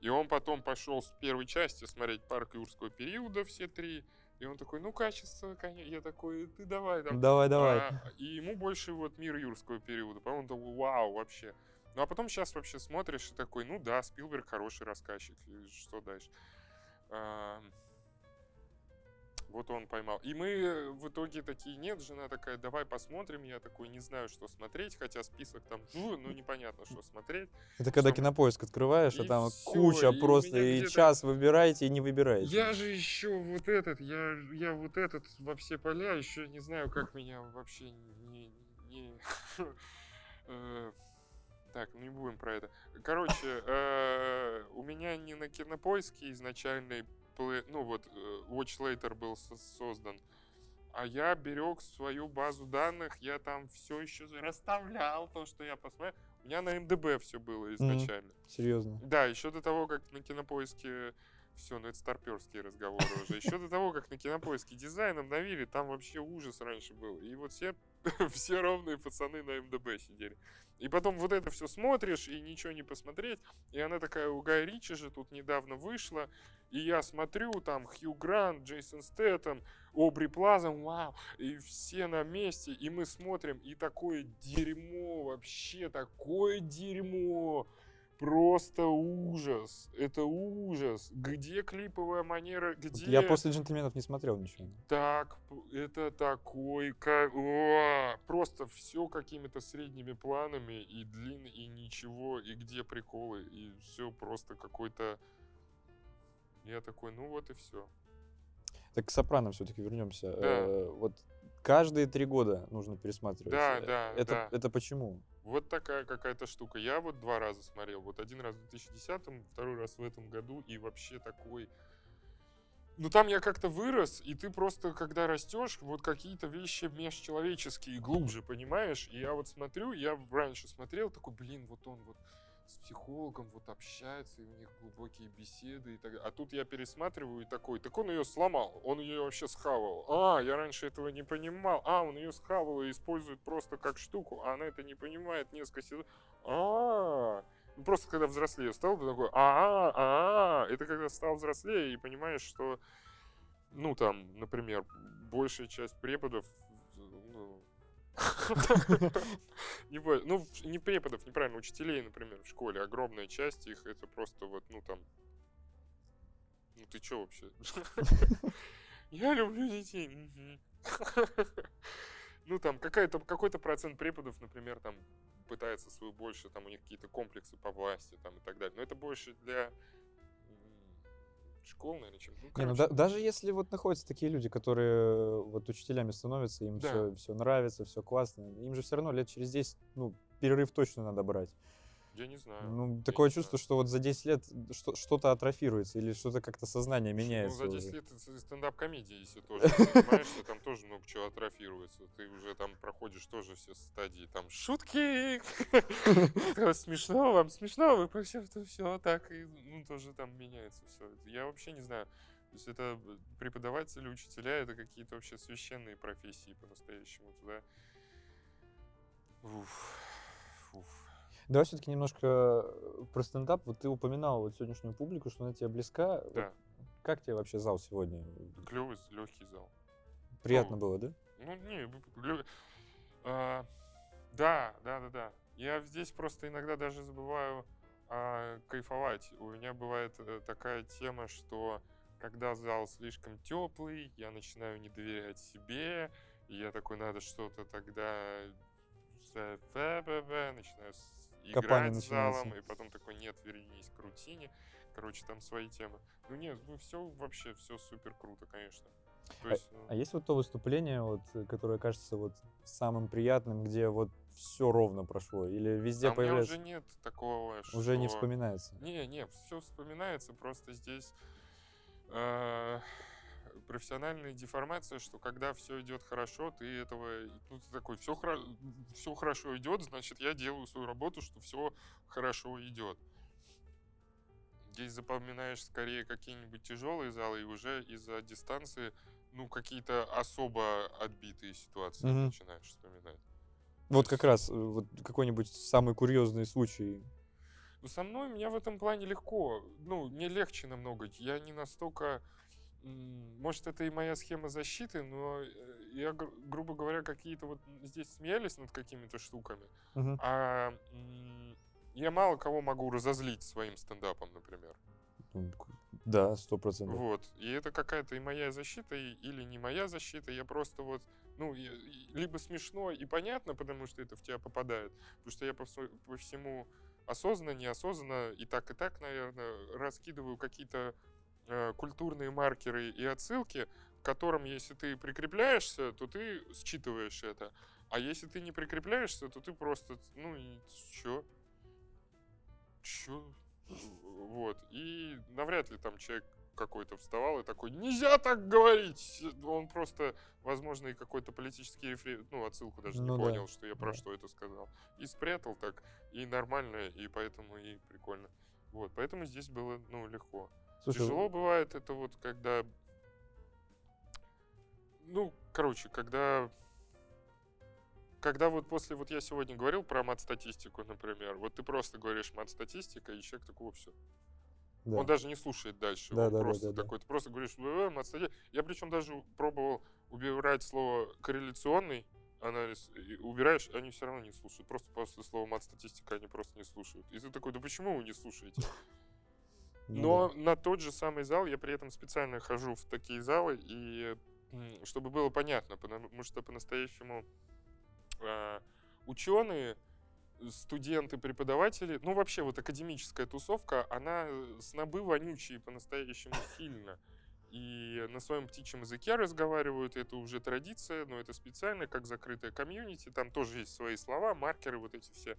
и он потом пошел с первой части смотреть парк юрского периода, все три, и он такой, ну, качество, конечно, я такой, ты давай там. Давай, давай. А, и ему больше вот мир юрского периода, по-моему, он такой, вау, вообще. Ну, а потом сейчас вообще смотришь и такой, ну да, Спилберг хороший рассказчик, и что дальше? А, вот он поймал. И мы э, в итоге такие, нет, жена такая, давай посмотрим. Я такой, не знаю, что смотреть, хотя список там, ну непонятно, что смотреть. Это когда кинопоиск открываешь, а там куча и просто, и час выбираете и не выбираете. Я же еще вот этот, я, я вот этот во все поля, еще не знаю, как меня вообще не... не- э, Так, не будем про это. Короче, э, у меня не на кинопоиске изначальный, плей- ну вот, э, Watch Later был со- создан, а я берег свою базу данных, я там все еще расставлял то, что я посмотрел. У меня на МДБ все было изначально. Серьезно. Да, еще до того, как на кинопоиске все, ну это старперские разговоры уже. Еще до того, как на кинопоиске дизайн обновили, там вообще ужас раньше был. И вот все, все ровные пацаны на МДБ сидели. И потом вот это все смотришь, и ничего не посмотреть. И она такая, у Гая Ричи же тут недавно вышла. И я смотрю, там Хью Грант, Джейсон Стэттем, Обри Плаза, вау. И все на месте, и мы смотрим, и такое дерьмо, вообще такое дерьмо. Просто ужас. Это ужас. Где клиповая манера? Где... Я после джентльменов не смотрел ничего. Так, это такой... О, просто все какими-то средними планами и длин, и ничего, и где приколы, и все просто какой-то... Я такой, ну вот и все. Так к сопрано все-таки вернемся. Да. Э, Вот каждые три года нужно пересматривать. Да, Э, да, Это, да. это почему? Вот такая какая-то штука. Я вот два раза смотрел. Вот один раз в 2010, второй раз в этом году. И вообще такой... Ну там я как-то вырос, и ты просто, когда растешь, вот какие-то вещи межчеловеческие глубже понимаешь. И я вот смотрю, я раньше смотрел, такой, блин, вот он вот с психологом вот общается, и у них глубокие беседы и так далее. А тут я пересматриваю и такой, так он ее сломал, он ее вообще схавал. А, я раньше этого не понимал. А, он ее схавал и использует просто как штуку, а она это не понимает несколько сезонов. А, ну, просто когда взрослее стал, ты такой, а, а, это когда стал взрослее и понимаешь, что, ну там, например, большая часть преподов, ну, не преподов, неправильно, учителей, например, в школе, огромная часть их, это просто вот, ну, там, ну, ты чё вообще? Я люблю детей. Ну, там, какой-то процент преподов, например, там, пытается свою больше, там, у них какие-то комплексы по власти, там, и так далее. Но это больше для школ, наверное, чем... Ну, Не, ну да- даже если вот находятся такие люди, которые вот учителями становятся, им Да. все, все нравится, все классно, им же все равно лет через 10, ну, перерыв точно надо брать. Я не знаю. Ну, такое чувство, знаю. что вот за 10 лет что- что-то атрофируется или что-то как-то сознание меняется. Ну, за 10 уже. лет стендап-комедии, если тоже занимаешься, там тоже много чего атрофируется. Ты уже там проходишь тоже все стадии, там, шутки, Э, смешно вам, смешно, вы по все, все так, и, ну, тоже там меняется все. Я вообще не знаю. То есть это э, преподаватели, учителя, это какие-то вообще священные профессии по-настоящему туда. Уф. Давай все-таки немножко э, про стендап. Вот ты упоминал вот сегодняшнюю публику, что она тебе близка. Вот Да, Как тебе вообще зал сегодня? клевый, легкий зал. Приятно Ну, было, да? Ну, не, лё- а, да, да, да, да. Я здесь просто иногда даже забываю а, кайфовать. У меня бывает э, такая тема, что когда зал слишком теплый, я начинаю не доверять себе, и я такой, надо что-то тогда бэ, начинаю играть с залом, и потом такой, нет, вернись к рутине. короче, там свои темы. Ну нет, ну все вообще, все супер круто, конечно. То А- есть, ну, А есть вот то выступление, вот, э, которое кажется вот самым приятным, где вот все ровно прошло? Или везде а появляется? уже нет такого, Уже не что- вспоминается. Не, не, все вспоминается, просто здесь э, профессиональная деформация, что когда все идет хорошо, ты этого, ну, ты такой, все, все хорошо идет, значит, я делаю свою работу, что все хорошо идет. Здесь запоминаешь скорее какие-нибудь тяжелые залы, и уже из-за дистанции, ну, какие-то особо отбитые ситуации Мгм. начинаешь вспоминать. Вот как раз э, вот какой-нибудь самый курьезный случай. Ну, со мной мне в этом плане легко. Ну, не легче намного. Я не настолько... Может, это и моя схема защиты, но э, я, гру- грубо говоря, какие-то вот здесь смеялись над какими-то штуками, Мгм. а я мало кого могу разозлить своим стендапом, например. Ну, Да, сто процентов. Вот. И это какая-то и моя защита, и- или не моя защита. Я просто вот, ну, я- либо смешно и понятно, потому что это в тебя попадает, потому что я по, по всему осознанно, неосознанно и так, и так, наверное, раскидываю какие-то культурные маркеры и отсылки, к которым, если ты прикрепляешься, то ты считываешь это. А если ты не прикрепляешься, то ты просто, ну, и чё? Чё? Вот. И навряд ли там человек какой-то вставал и такой, нельзя так говорить! Он просто, возможно, и какой-то политический рефре... ну, отсылку даже Ну не да, понял, что я про да. что это сказал. И спрятал так, и нормально, и поэтому и прикольно. Вот, поэтому здесь было, ну, легко. Слушай, Тяжело бывает это вот, когда... Ну, короче, когда... Когда вот после, вот я сегодня говорил про мат-статистику, например, вот ты просто говоришь мат-статистика, и человек такой, все. да. Он даже не слушает дальше. Да, он да, просто да, да. такой, ты просто говоришь, «Э, мат-стати-». Я причем даже пробовал убирать слово корреляционный анализ, и убираешь, они все равно не слушают. Просто после слова мат-статистика они просто не слушают. И ты такой, да почему вы не слушаете? Ну Но да. на тот же самый зал я при этом специально хожу в такие залы, и чтобы было понятно, потому что по-настоящему ученые, студенты, преподаватели, ну вообще вот академическая тусовка, она э, снобы вонючие по-настоящему сильно. И на своем птичьем языке разговаривают, это уже традиция, но это специально, как закрытая комьюнити, там тоже есть свои слова, маркеры, вот эти все.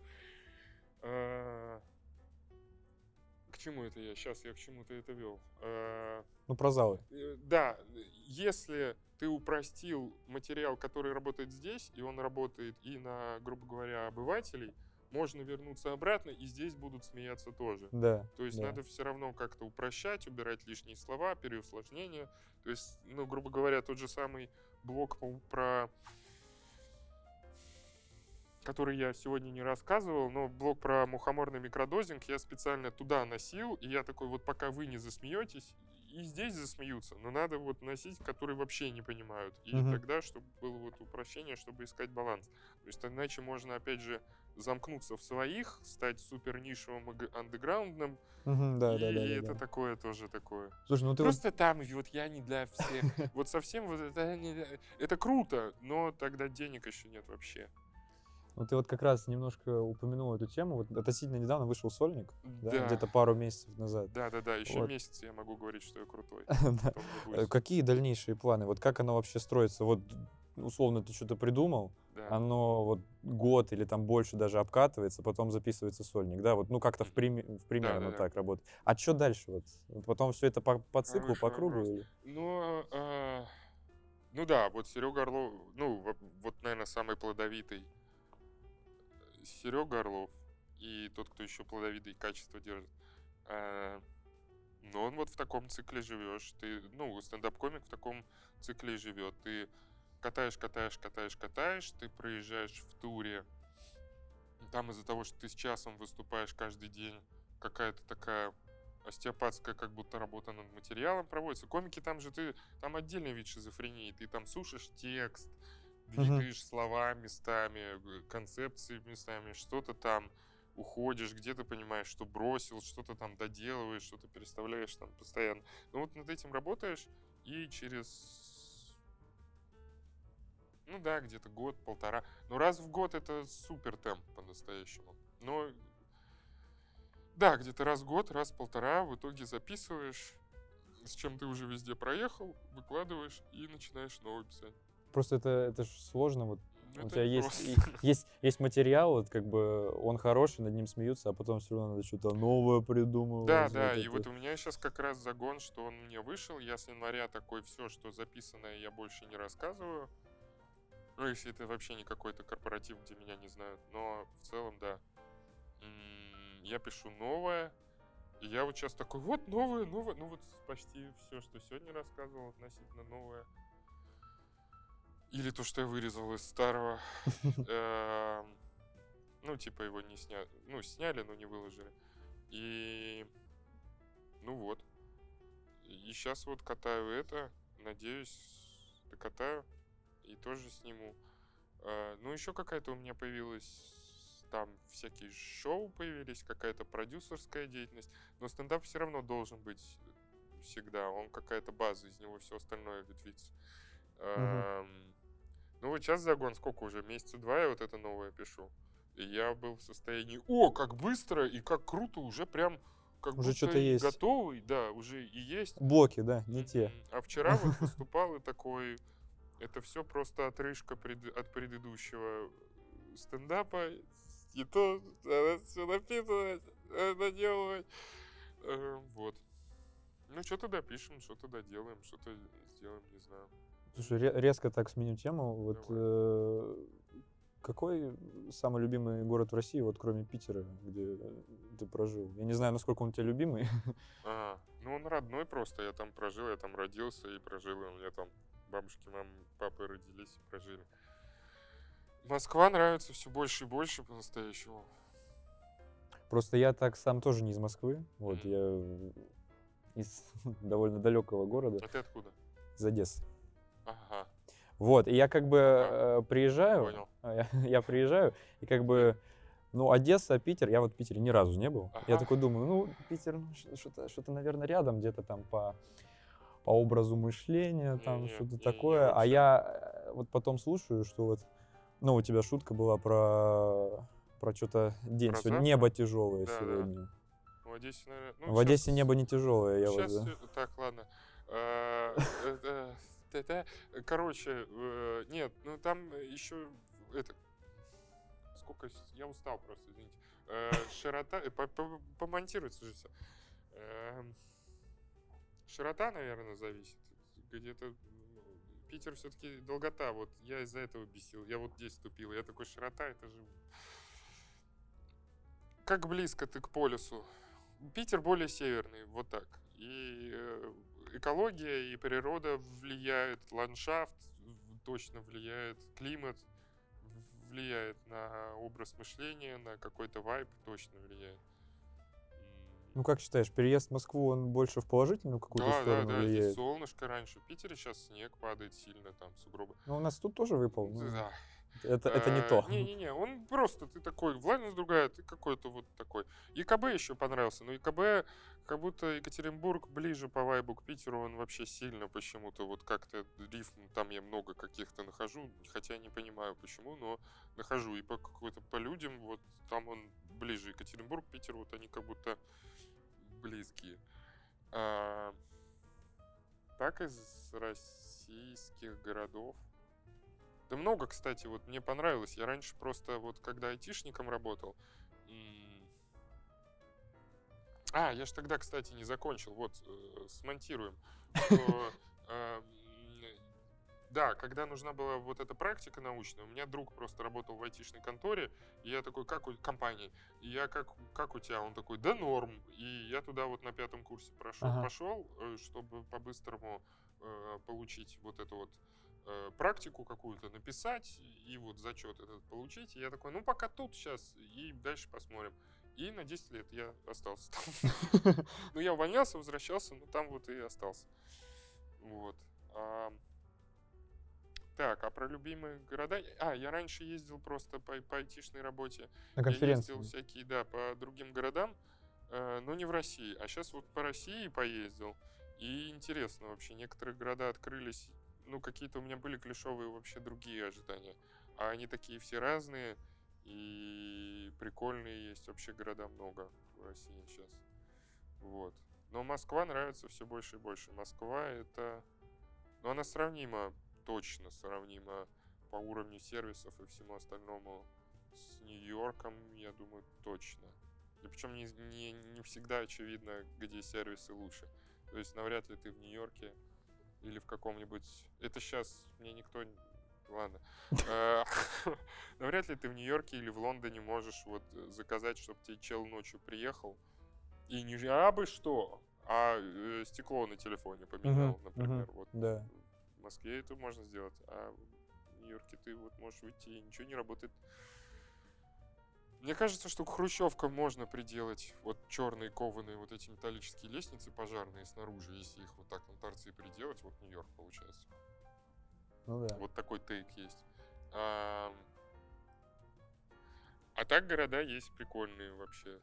К чему это я? Сейчас я к чему-то это вел. А, Ну, про залы. Э, Да, если ты упростил материал, который работает здесь, и он работает и на, грубо говоря, обывателей, можно вернуться обратно, и здесь будут смеяться тоже. Да. То есть да. надо все равно как-то упрощать, убирать лишние слова, переусложнения. То есть, ну, грубо говоря, тот же самый блок про который я сегодня не рассказывал, но блок про мухоморный микродозинг я специально туда носил, и я такой, вот пока вы не засмеетесь, и здесь засмеются, но надо вот носить, которые вообще не понимают. И Мгм. тогда, чтобы было вот упрощение, чтобы искать баланс. То есть иначе можно, опять же, замкнуться в своих, стать супер нишевым и андеграундным, Мгм, да, и да, да, это да. такое тоже такое. Слушай, ну ты вот Просто там, вот я не для всех. Вот совсем вот это круто, но тогда денег еще нет вообще. Ну, ты вот как раз немножко упомянул эту тему. Вот относительно недавно вышел сольник, да, Да. где-то пару месяцев назад. Да, да, да, еще Вот. месяц я могу говорить, что я крутой. Да. Э. Какие дальнейшие планы? Вот как оно вообще строится? Вот условно ты что-то придумал, Да. оно вот год или там больше даже обкатывается, потом записывается сольник, да? Вот ну как-то в, прими- в примерно Да-да-да. так работает. А что дальше вот? Потом все это по, по циклу, Хороший по кругу? вопрос. или? Ну, а, ну да, вот Серега Орлов, ну, во- вот, наверное, самый плодовитый Серега Орлов и тот, кто еще плодовитый качество держит. А, но он вот в таком цикле живешь. Ты, ну, стендап-комик в таком цикле живет. Ты катаешь, катаешь, катаешь, катаешь, ты проезжаешь в туре. Там из-за того, что ты с часом выступаешь каждый день, какая-то такая остеопатская как будто работа над материалом проводится. Комики там же ты, там отдельный вид шизофрении. Ты там сушишь текст, двигаешь слова местами, концепции местами, что-то там уходишь, где-то понимаешь, что бросил, что-то там доделываешь, что-то переставляешь там постоянно. Ну вот над этим работаешь, и через ну да, где-то год, полтора. Но раз в год это супер темп по-настоящему. Но Да, где-то раз в год, раз в полтора в итоге записываешь, с чем ты уже везде проехал, выкладываешь и начинаешь новый писать. Просто это, это ж сложно. Вот Ну, у это тебя есть, и- есть, есть материал, вот как бы он хороший, над ним смеются, а потом все равно надо что-то новое придумывать. Да, да, и это. вот у меня сейчас как раз загон, что он мне вышел. Я с января такой, все, что записанное, я больше не рассказываю. Ну, если это вообще не какой-то корпоратив, где меня не знают. Но в целом, да. Я пишу новое. И я вот сейчас такой, вот новое, новое. Ну вот почти все, что сегодня рассказывал, относительно новое. Или то, что я вырезал из старого. Эм, Ну, типа его не сняли. Ну, сняли, но не выложили. И... Ну вот. И сейчас вот катаю это. Надеюсь, докатаю. И тоже сниму. Э, Ну, еще какая-то у меня появилась... Там всякие шоу появились, какая-то продюсерская деятельность. Но стендап все равно должен быть всегда. Он какая-то база, из него все остальное ветвится. Эм, Ну вот сейчас загон, сколько уже? Месяца два я вот это новое пишу. И я был в состоянии, о, как быстро и как круто, уже прям как Уже и есть. готовый, да, уже и есть. Блоки, да, не те. А вчера вот выступал и такой, это все просто отрыжка пред- от предыдущего стендапа. И то все написано, надо делать. Э, Вот. Ну, что-то допишем, что-то доделаем, что-то сделаем, не знаю. Слушай, ре- резко так сменю тему. Вот э, какой самый любимый город в России, вот кроме Питера, где ты прожил? Я не знаю, насколько он тебе любимый. А, ну он родной просто, я там прожил, я там родился и прожил, и у меня там бабушки, мамы, папы родились и прожили. Москва нравится все больше и больше по-настоящему. Просто я так сам тоже не из Москвы. Вот Мгм. я из довольно далекого города, А ты откуда? из Одессы. Ага, Вот, и я как бы э, приезжаю, а я, я приезжаю, и как бы, ну, Одесса, Питер, я вот в Питере ни разу не был. Я Ага. такой думаю, ну, Питер, ну, что-то, что-то, наверное, рядом, где-то там по, по образу мышления, там Не-не, что-то не-не, такое. А вообще. я э, вот потом слушаю, что вот, ну, у тебя шутка была про, про что-то день, Про сегодня небо тяжелое Да-да. сегодня. В Одессе, наверное... ну, в Одессе щас- небо не тяжелое, я щас вот... да. Так, ладно. Та-та. Короче, э, нет, ну там еще это... Сколько... Я устал просто, извините. Э, Широта... э, по- по- Помонтируется же все. Широта, наверное, зависит. Где-то м, Питер все-таки долгота. Вот я из-за этого бесил. Я вот здесь ступил. Я такой, широта, это же... Как близко ты к полюсу. Питер более северный, вот так. И э, экология и природа влияют, ландшафт точно влияет, климат влияет на образ мышления, на какой-то вайб точно влияет. Ну, как считаешь, переезд в Москву, он больше в положительную какую-то Да, да, сторону да, здесь влияет? солнышко раньше. В Питере сейчас снег падает сильно, там сугробы. Ну, у нас тут тоже выпал. ну, Да. Это, это не Э, то. Не-не-не, он просто, ты такой, влажность другая, ты какой-то вот такой. ИКБ еще понравился, но ИКБ, как будто Екатеринбург ближе по вайбу к Питеру, он вообще сильно почему-то, вот как-то рифм, там я много каких-то нахожу, хотя не понимаю почему, но нахожу. И по какой-то по людям, вот там он ближе Екатеринбург, Питер, вот они как будто близкие. А, так из российских городов. Да много, кстати, вот мне понравилось. Я раньше просто вот когда айтишником работал. А, я ж тогда, кстати, не закончил. Вот, э, смонтируем. Что, э, Да, когда нужна была вот эта практика научная, у меня друг просто работал в айтишной конторе, и я такой, как у компании, и я как, как у тебя? Он такой, да норм. И я туда вот на пятом курсе прошел, Ага. пошел, э, чтобы по-быстрому э, получить вот эту вот э, практику какую-то написать и вот зачет этот получить. И я такой, ну пока тут сейчас и дальше посмотрим. И на 10 лет я остался там. Ну я увольнялся, возвращался, но там вот и остался. Вот. Так, а про любимые города? А, я раньше ездил просто по, по айтишной работе. На Я конференции. ездил всякие, да, по другим городам, э, но не в России. А сейчас вот по России поездил. И интересно вообще, некоторые города открылись, ну, какие-то у меня были клишовые вообще другие ожидания. А они такие все разные, и прикольные есть вообще города много. в России сейчас. Вот. Но Москва нравится все больше и больше. Москва это... Ну, она сравнима, точно сравнима по уровню сервисов и всему остальному с Нью-Йорком, я думаю, точно. И причем не, не, не всегда очевидно, где сервисы лучше. То есть навряд ли ты в Нью-Йорке или в каком-нибудь... Это сейчас мне никто... Ладно. Э, навряд ли ты в Нью-Йорке или в Лондоне можешь вот заказать, чтобы тебе чел ночью приехал. И не а бы что, а э, стекло на телефоне поменял, например. Вот Да. в Москве это можно сделать, а в Нью-Йорке ты вот можешь выйти и ничего не работает. Мне кажется, что к хрущевкам можно приделать вот черные кованые вот эти металлические лестницы пожарные снаружи, если их вот так на торцы приделать, вот Нью-Йорк получается. Ну да. Вот такой тейк есть. А, а так города есть прикольные вообще.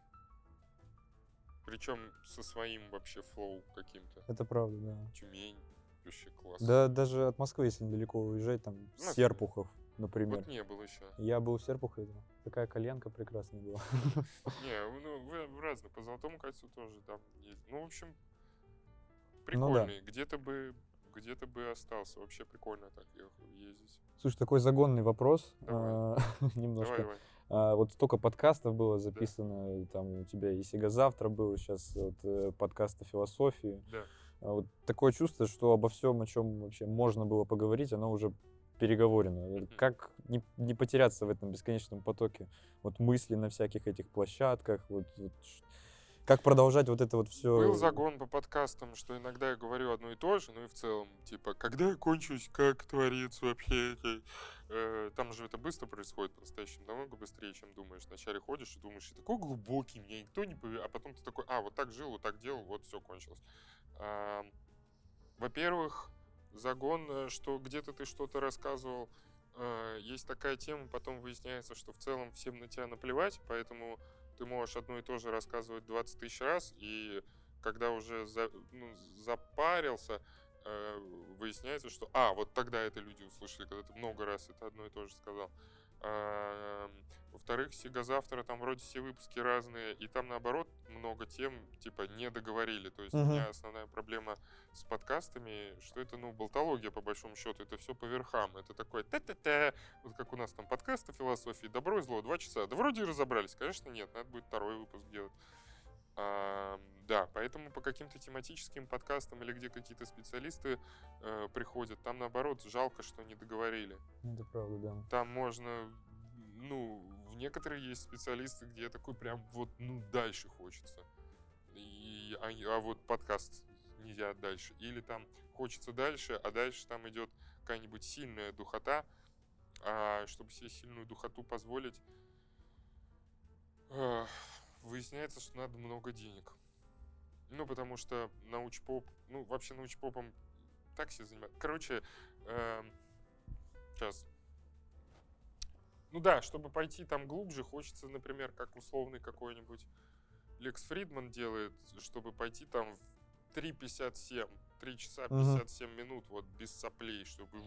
Причем со своим вообще флоу каким-то. Это правда, да. Тюмень, вообще класс. Да, даже от Москвы, если недалеко уезжать, там, Ну, Серпухов, например. Вот не был еще. Я был в Серпухове, там такая коленка прекрасная была. Не, ну, разных. По Золотому кольцу тоже там есть. Ну, в общем, Ну да. прикольный. Где-то бы где-то бы остался. Вообще прикольно так ездить. Слушай, такой загонный вопрос, Давай. а, немножко. Давай, давай. А, вот столько подкастов было записано, и там у тебя и Сега завтра было, сейчас вот э, подкаст о философии. Да. А вот такое чувство, что обо всем, о чем вообще можно было поговорить, оно уже переговорено. Как не, не потеряться в этом бесконечном потоке вот мыслей на всяких этих площадках, вот, вот как продолжать вот это вот все. Был загон по подкастам, что иногда я говорю одно и то же, ну и в целом, типа, когда я кончусь, как творец вообще. э, там же это быстро происходит по-настоящему, намного быстрее, чем думаешь. Вначале ходишь и думаешь, я такой глубокий, меня никто не пове... А потом ты такой, а, вот так жил, вот так делал, вот все кончилось. Во-первых, загон, э, что где-то ты что-то рассказывал, э, есть такая тема, потом выясняется, что в целом всем на тебя наплевать, поэтому ты можешь одно и то же рассказывать 20 тысяч раз, и когда уже за- ну, запарился, э, выясняется, что, а, вот тогда это люди услышали, когда ты много раз это одно и то же сказал. А, Во-вторых, Сига завтра там вроде все выпуски разные, и там наоборот много тем, типа, не договорили. То есть у Мгм. меня основная проблема с подкастами, что это, ну, болтология, по большому счету, это все по верхам. Это такое та-та-та, вот как у нас там подкаст о философии, добро и зло, два часа. Да вроде и разобрались, конечно, нет, надо будет второй выпуск делать. А, да, поэтому по каким-то тематическим подкастам или где какие-то специалисты э, приходят, там наоборот жалко, что не договорили. Это правда, да. Там можно, ну, в некоторые есть специалисты, где такой прям вот, ну, дальше хочется. И, а, а вот подкаст нельзя дальше. Или там хочется дальше, а дальше там идет какая-нибудь сильная духота. А чтобы себе сильную духоту позволить, ах, выясняется, что надо много денег. Ну, потому что научпоп, ну, вообще научпопом так все занимают. Короче, сейчас. Ну да, чтобы пойти там глубже, хочется, например, как условный какой-нибудь Лекс Фридман делает, чтобы пойти там в 3.57, 3 часа Мгм. 57 минут, вот без соплей, чтобы...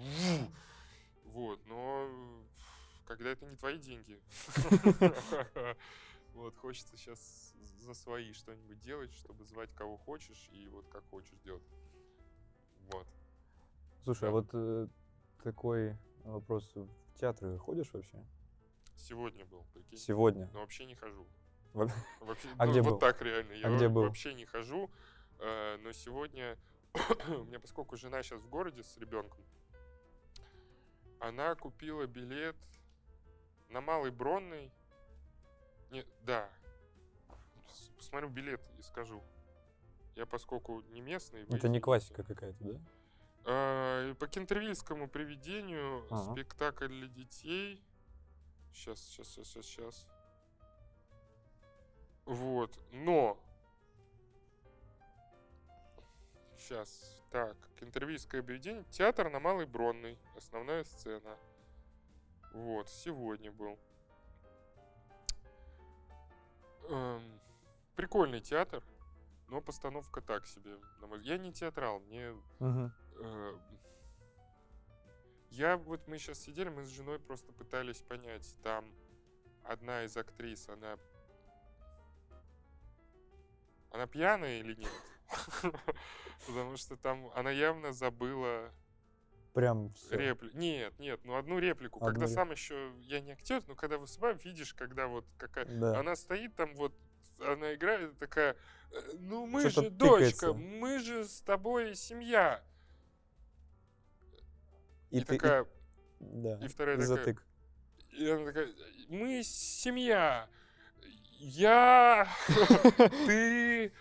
Вот, но когда это не твои деньги, вот, хочется сейчас за свои что-нибудь делать, чтобы звать кого хочешь и вот как хочешь делать. Вот. Слушай, Да. а вот э, такой вопрос. В театры ходишь вообще? Сегодня был, прикинь. Сегодня? Но вообще не хожу. Во- Вообще, А ну, где вот был? так реально. Я А где был? вообще не хожу. э, но сегодня у меня, поскольку жена сейчас в городе с ребенком, она купила билет на Малый Бронный. Не, да. Посмотрю билет и скажу. Я поскольку не местный. Это не классика какая-то, да? Э, По кентервильскому привидению Ага. спектакль для детей. Сейчас, сейчас, сейчас, сейчас, сейчас. Вот, но... Сейчас, так, кентервильское привидение. Театр на Малой Бронной. Основная сцена. Вот, сегодня был. Эм, прикольный театр, но постановка так себе. Я не театрал, мне Мгм. Э, Я вот мы сейчас сидели, мы с женой просто пытались понять, там одна из актрис, она она пьяная или нет? Потому что там она явно забыла Прям всё. реплику. Нет, нет, ну одну реплику. Одну Когда ре- сам еще, я не актер, но когда выступаем, видишь, когда вот какая... Да. Она стоит там вот, она играет такая, «Э, ну мы Чё-то же, дочка, тыкается. мы же с тобой семья. И, ты- такая, да. и вторая и такая, затык. и она такая, мы семья. Я, ты,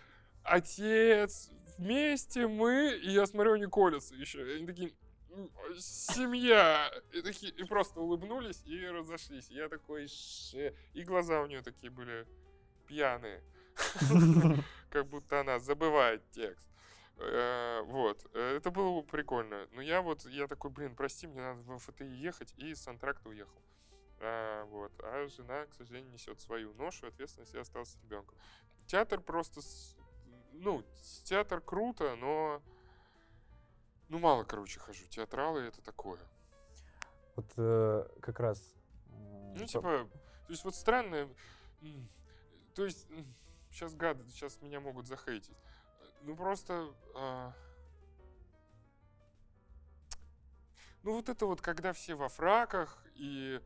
отец, вместе мы, и я смотрю, они колятся еще. И они такие, «М, семья. И, такие, и просто улыбнулись и разошлись. Я такой, ше. И глаза у нее такие были пьяные. Как будто она забывает текст. Э, Вот, э, это было прикольно. Но я вот, я такой, блин, прости, мне надо в ФТИ ехать, и с антракта уехал. А, вот. А жена, к сожалению, несет свою ношу, ответственность и остался ребенком. Театр просто, ну, театр круто, но, ну, мало, короче, хожу. Театралы это такое. Вот э, как раз. э, Ну, типа, то есть вот странно, м, то есть, сейчас гады, сейчас меня могут захейтить. Ну, просто, а, ну, вот это вот, когда все во фраках, и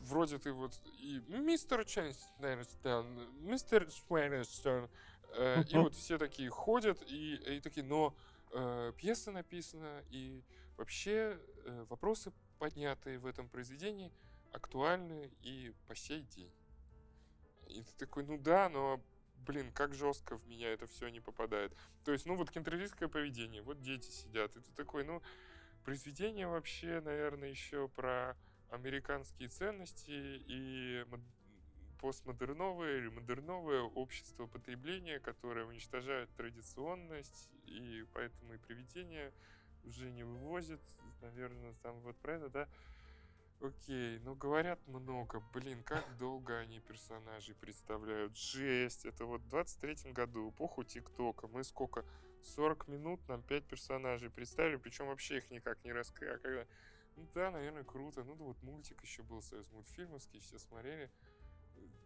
вроде ты вот, и мистер Ченстон, мистер Свенстон, э, и вот все такие ходят, и, и такие, но э, пьеса написана, и вообще э, вопросы, поднятые в этом произведении, актуальны и по сей день. И ты такой, ну да, но, блин, как жестко в меня это все не попадает. То есть, ну вот кентервистское поведение, вот дети сидят, и ты такой, ну, произведение вообще, наверное, еще про американские ценности и постмодерновое или модерновое общество потребления, которое уничтожает традиционность, и поэтому и привидения уже не вывозят, наверное, там вот про это, да. Окей, ну говорят много. Блин, как долго они персонажей представляют. Жесть. Это вот в 23 году, эпоху ТикТока. Мы сколько? 40 минут нам 5 персонажей представили, причем вообще их никак не раскрыли. А когда... Ну да, наверное, круто. Ну да, вот мультик еще был, союз мультфильмовский, все смотрели.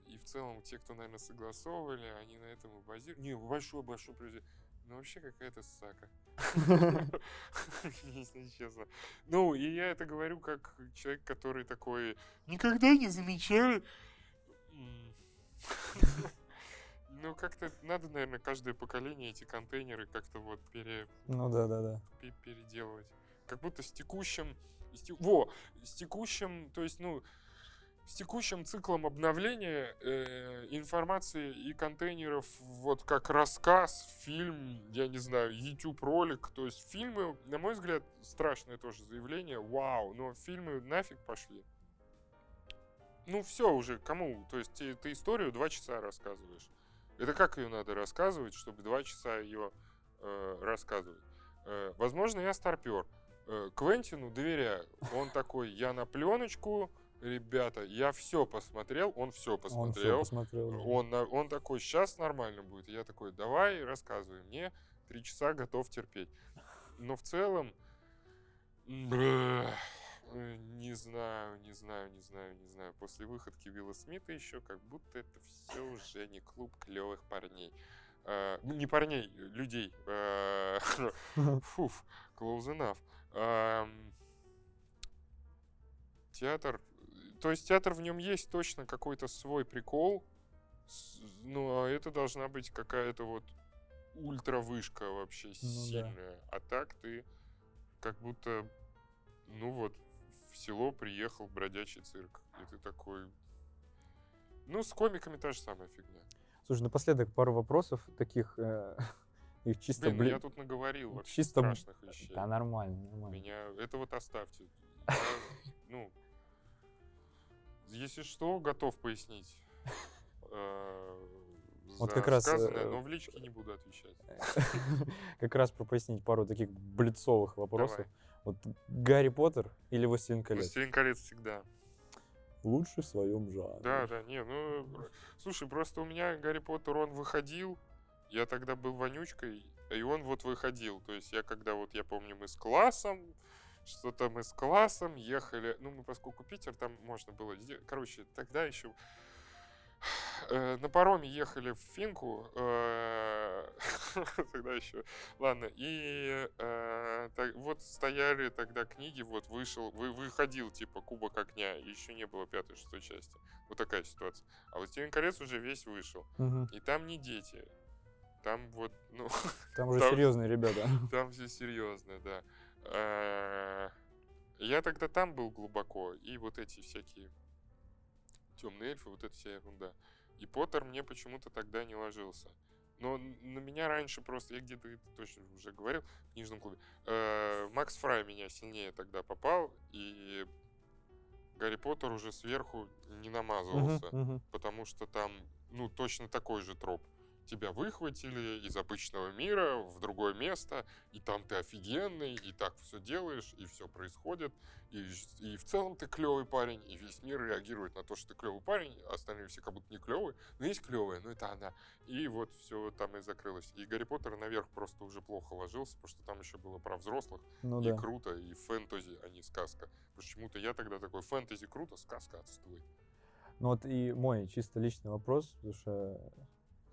И в целом те, кто, наверное, согласовывали, они на этом и базируют. Не, большой-большой произведение. Ну вообще какая-то сака. Если честно. Ну, и я это говорю как человек, который такой, никогда не замечали. Ну, как-то надо, наверное, каждое поколение эти контейнеры как-то вот пере, Ну да, да, да. пе- переделывать. Как будто с текущим... с те- Во! С текущим, то есть, ну, с текущим циклом обновления э, информации и контейнеров, вот как рассказ, фильм, я не знаю, YouTube-ролик. То есть фильмы, на мой взгляд, страшное тоже заявление. Вау, но фильмы нафиг пошли. Ну все уже, кому? То есть ты, ты историю два часа рассказываешь. Это как ее надо рассказывать, чтобы два часа ее э, рассказывать? Э, возможно, я старпер. Э, Квентину доверяю. Он такой, я на пленочку, ребята, я все посмотрел, он все Он все посмотрел. посмотрел. да. Он, он такой, сейчас нормально будет. Я такой, давай, рассказывай мне. Три часа готов терпеть. Но в целом, э, не знаю, не знаю, не знаю, не знаю. После выходки Вилла Смита еще как будто это все уже не клуб клевых парней. Э, ну, не парней, людей. Э, Фуф, close enough. Ам, Театр, то есть театр в нем есть точно какой-то свой прикол, ну, а это должна быть какая-то вот ультра-вышка вообще да. сильная. А так ты как будто, ну вот, в село приехал бродячий цирк. И ты такой... Ну, с комиками та же самая фигня. Слушай, напоследок пару вопросов таких, э, их чисто, Блин, ну блин, я тут наговорил вообще чисто страшных вещей. Да, нормально, нормально. Меня... Это вот оставьте. Ну, если что, готов пояснить. э, Вот как раз, э, но в личке не буду отвечать. Как раз пропояснить пару таких блицовых вопросов. Вот Гарри Поттер или Властелин колец? Властелин колец всегда. Лучше в своем жанре. Да, да, не, ну, слушай, просто у меня Гарри Поттер, он выходил, я тогда был вонючкой, и он вот выходил. То есть я когда вот, я помню, мы с классом, что-то мы с классом ехали, ну, мы поскольку Питер, там можно было, короче, тогда еще Э, на пароме ехали в Финку, э, тогда еще, ладно, и э, так, вот стояли тогда книги, вот вышел, вы, выходил типа Кубок огня, и еще не было пятой, шестой части, вот такая ситуация. А вот Стивен Колец уже весь вышел, и там не дети, там вот, ну, Там уже Там- серьезные ребята. там все серьезно, да. Э, Я тогда там был глубоко, и вот эти всякие темные эльфы, вот эта вся ерунда. И Поттер мне почему-то тогда не ложился. Но на меня раньше просто, я где-то это точно уже говорил в книжном клубе, э, Макс Фрай меня сильнее тогда попал, и Гарри Поттер уже сверху не намазывался потому что там, ну, точно такой же троп. Тебя выхватили из обычного мира в другое место, и там ты офигенный, и так все делаешь, и все происходит, и, и в целом ты клевый парень, и весь мир реагирует на то, что ты клевый парень, а остальные все как будто не клевые, но есть клевые, но это она. И вот все там и закрылось. И Гарри Поттер наверх просто уже плохо ложился, потому что там еще было про взрослых, Ну и да. круто, и фэнтези, а не сказка. Почему-то я тогда такой, фэнтези круто, сказка отстой. Ну вот и мой чисто личный вопрос, потому что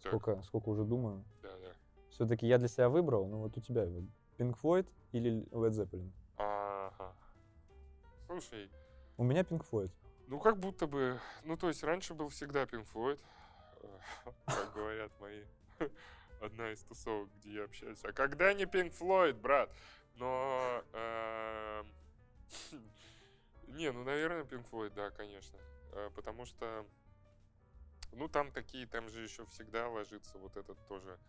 Так, сколько, сколько уже думаю. да, да. Все-таки я для себя выбрал, ну вот у тебя вот Pink Floyd или Led Zeppelin? Ага. Слушай, У меня Pink Floyd. ну как будто бы, ну то есть раньше был всегда Pink Floyd, как говорят мои, одна из тусовок, где я общаюсь. А когда не Pink Floyd, брат? Но, эм, не, ну наверное Pink Floyd, да, конечно, Э, потому что, ну там такие, там же еще всегда ложится вот этот тоже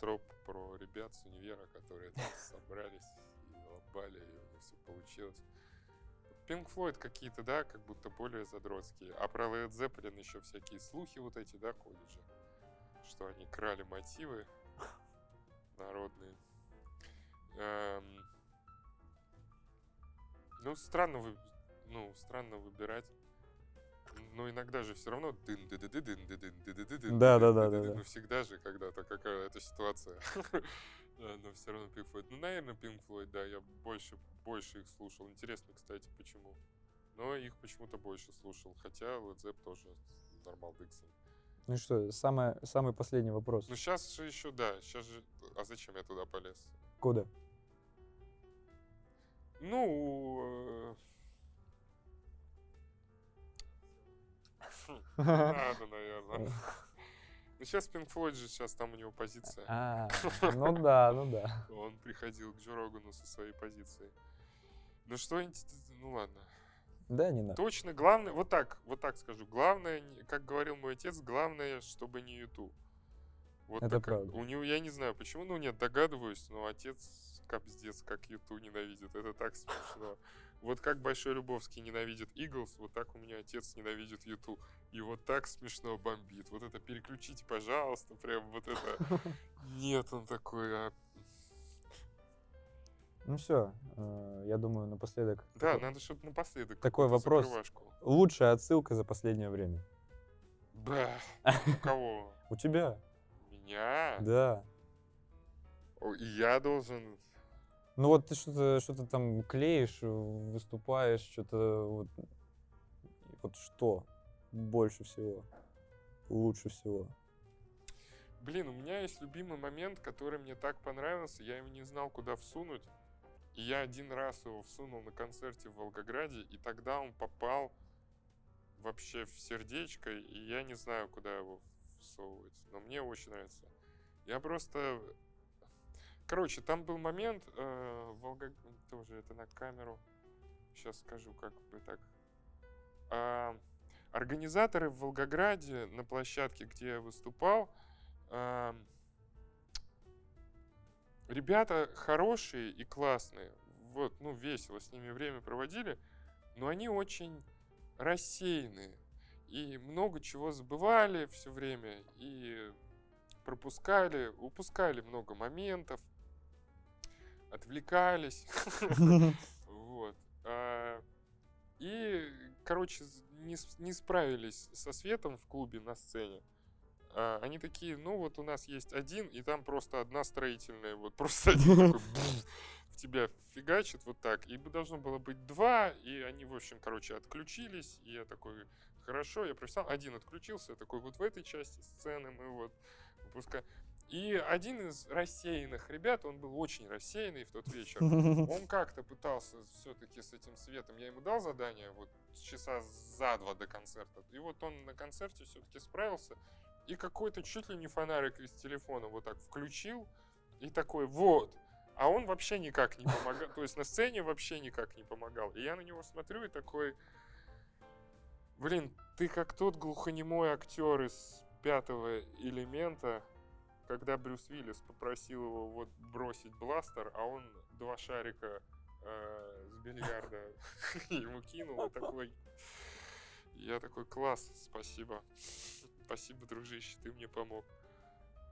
троп про ребят с универа, которые там собрались и лобали, и у них все получилось. Pink Floyd какие-то, да, как будто более задротские. А про Led Zeppelin еще всякие слухи вот эти, да, ходят же. Что они крали мотивы народные. Эм, ну, странно, вы, ну, странно выбирать. Но иногда же все равно дын ды ды ды дын ды дын ды ды ды дын Да, да, да, да. Ну, всегда же когда-то какая-то ситуация. Но все равно Pink Floyd. Ну, наверное, Pink Floyd, да, я больше, больше их слушал. Интересно, кстати, почему. Но их почему-то больше слушал. Хотя Led Zepp тоже нормал Диксон. Ну что, самое, самый последний вопрос. Ну, сейчас же еще, да, сейчас же... А зачем я туда полез? Кода. Ну... Надо, наверное. Ну, сейчас Pink Floyd же, сейчас там у него позиция. А, ну да, ну да. Он приходил к Джо Рогану со своей позицией. Ну что, ну ладно. Да, не надо. Точно, главное, вот так, вот так скажу. Главное, как говорил мой отец, главное, чтобы не YouTube. Вот Это такая- правда. У него, я не знаю почему, ну нет, догадываюсь, но отец капздец, как YouTube ненавидит. Это так смешно. Вот как Большой Любовский ненавидит Иглс, вот так у меня отец ненавидит YouTube. И вот так смешно бомбит. Вот это переключите, пожалуйста, прям вот это. Нет, он такой, а Ну все, я думаю, напоследок. Да, такой- надо что-то напоследок. Такой вопрос. закрывашку. Лучшая отсылка за последнее время. Бля, у кого? У тебя? Меня? Да. Я должен... Ну вот ты что-то что там клеишь, выступаешь, что-то вот, вот что больше всего, лучше всего. Блин, у меня есть любимый момент, который мне так понравился, я его не знал, куда всунуть. И я один раз его всунул на концерте в Волгограде, и тогда он попал вообще в сердечко, и я не знаю, куда его всовывать. Но мне очень нравится. Я просто... Короче, там был момент, э, Волгог- тоже это на камеру, сейчас скажу, как бы так. А, организаторы в Волгограде на площадке, где я выступал, ребята хорошие и классные. Вот, ну, весело с ними время проводили, но они очень рассеянные. И много чего забывали все время, и пропускали, упускали много моментов, отвлекались. Вот. А, И, короче, не, не справились со светом в клубе на сцене. А, Они такие, ну вот у нас есть один, и там просто одна строительная, вот просто один такой в тебя фигачит вот так. И должно было быть два, и они, в общем, короче, отключились, и я такой хорошо, я профессионал. Один отключился, я такой, вот в этой части сцены мы вот выпускаем. И один из рассеянных ребят, он был очень рассеянный в тот вечер, он как-то пытался все-таки с этим светом. Я ему дал задание вот часа за два до концерта. И вот он на концерте все-таки справился. И какой-то чуть ли не фонарик из телефона вот так включил. И такой, вот. А он вообще никак не помогал. То есть на сцене вообще никак не помогал. И я на него смотрю и такой... Блин, ты как тот глухонемой актер из пятого элемента, когда Брюс Уиллис попросил его вот бросить бластер, а он два шарика э, с бильярда ему кинул, и такой... Я такой, класс, спасибо. Спасибо, дружище, ты мне помог.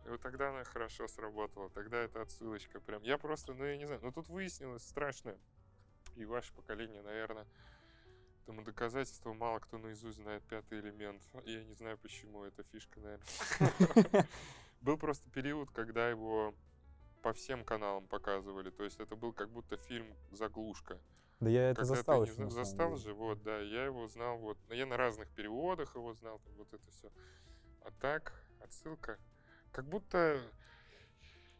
И вот тогда она хорошо сработала. Тогда эта отсылочка прям. Я просто, ну я не знаю, но тут выяснилось страшное. И ваше поколение, наверное, тому доказательство мало кто наизусть знает пятый элемент. Я не знаю почему, это фишка, наверное. Был просто период, когда его по всем каналам показывали. То есть это был как будто фильм «Заглушка». Да я это Когда ты застал не еще, самом Застал деле. же, вот, да. Я его знал, вот. но Я на разных переводах его знал, вот это все. А так, отсылка. Как будто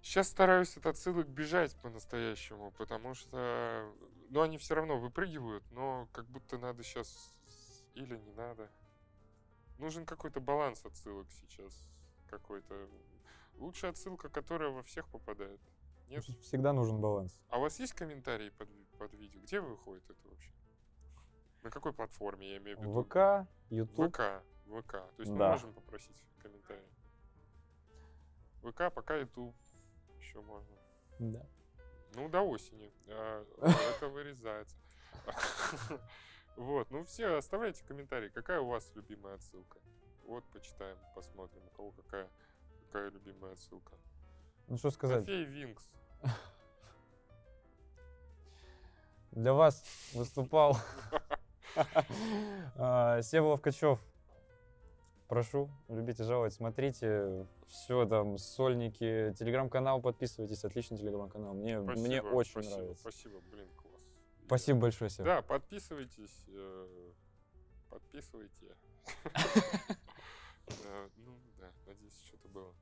сейчас стараюсь от отсылок бежать по-настоящему, потому что, ну, они все равно выпрыгивают, но как будто надо сейчас или не надо. Нужен какой-то баланс отсылок сейчас какой-то. Лучшая отсылка, которая во всех попадает. Нет? Всегда нужен баланс. А у вас есть комментарии под, под видео? Где выходит это вообще? На какой платформе, я имею в виду? ВК, YouTube. ВК. ВК. То есть мы Да. можем попросить комментарии. ВК, пока YouTube еще можно. Да. Ну, до осени. А, Это вырезается. Вот, ну все, оставляйте комментарии. Какая у вас любимая отсылка? Вот, почитаем, посмотрим, у кого какая, какая любимая отсылка. Ну что сказать, Кофей Винкс. для вас выступал а, Сева Ловкачев. Прошу, любите, жаловать, смотрите. Все там, сольники, телеграм-канал, подписывайтесь, отличный телеграм-канал. Мне, мне Спасибо, очень спасибо, нравится. Спасибо, блин, класс. Спасибо большое, Сева. Да, подписывайтесь. э, Подписывайте. Да, Ну, да, надеюсь, что-то было.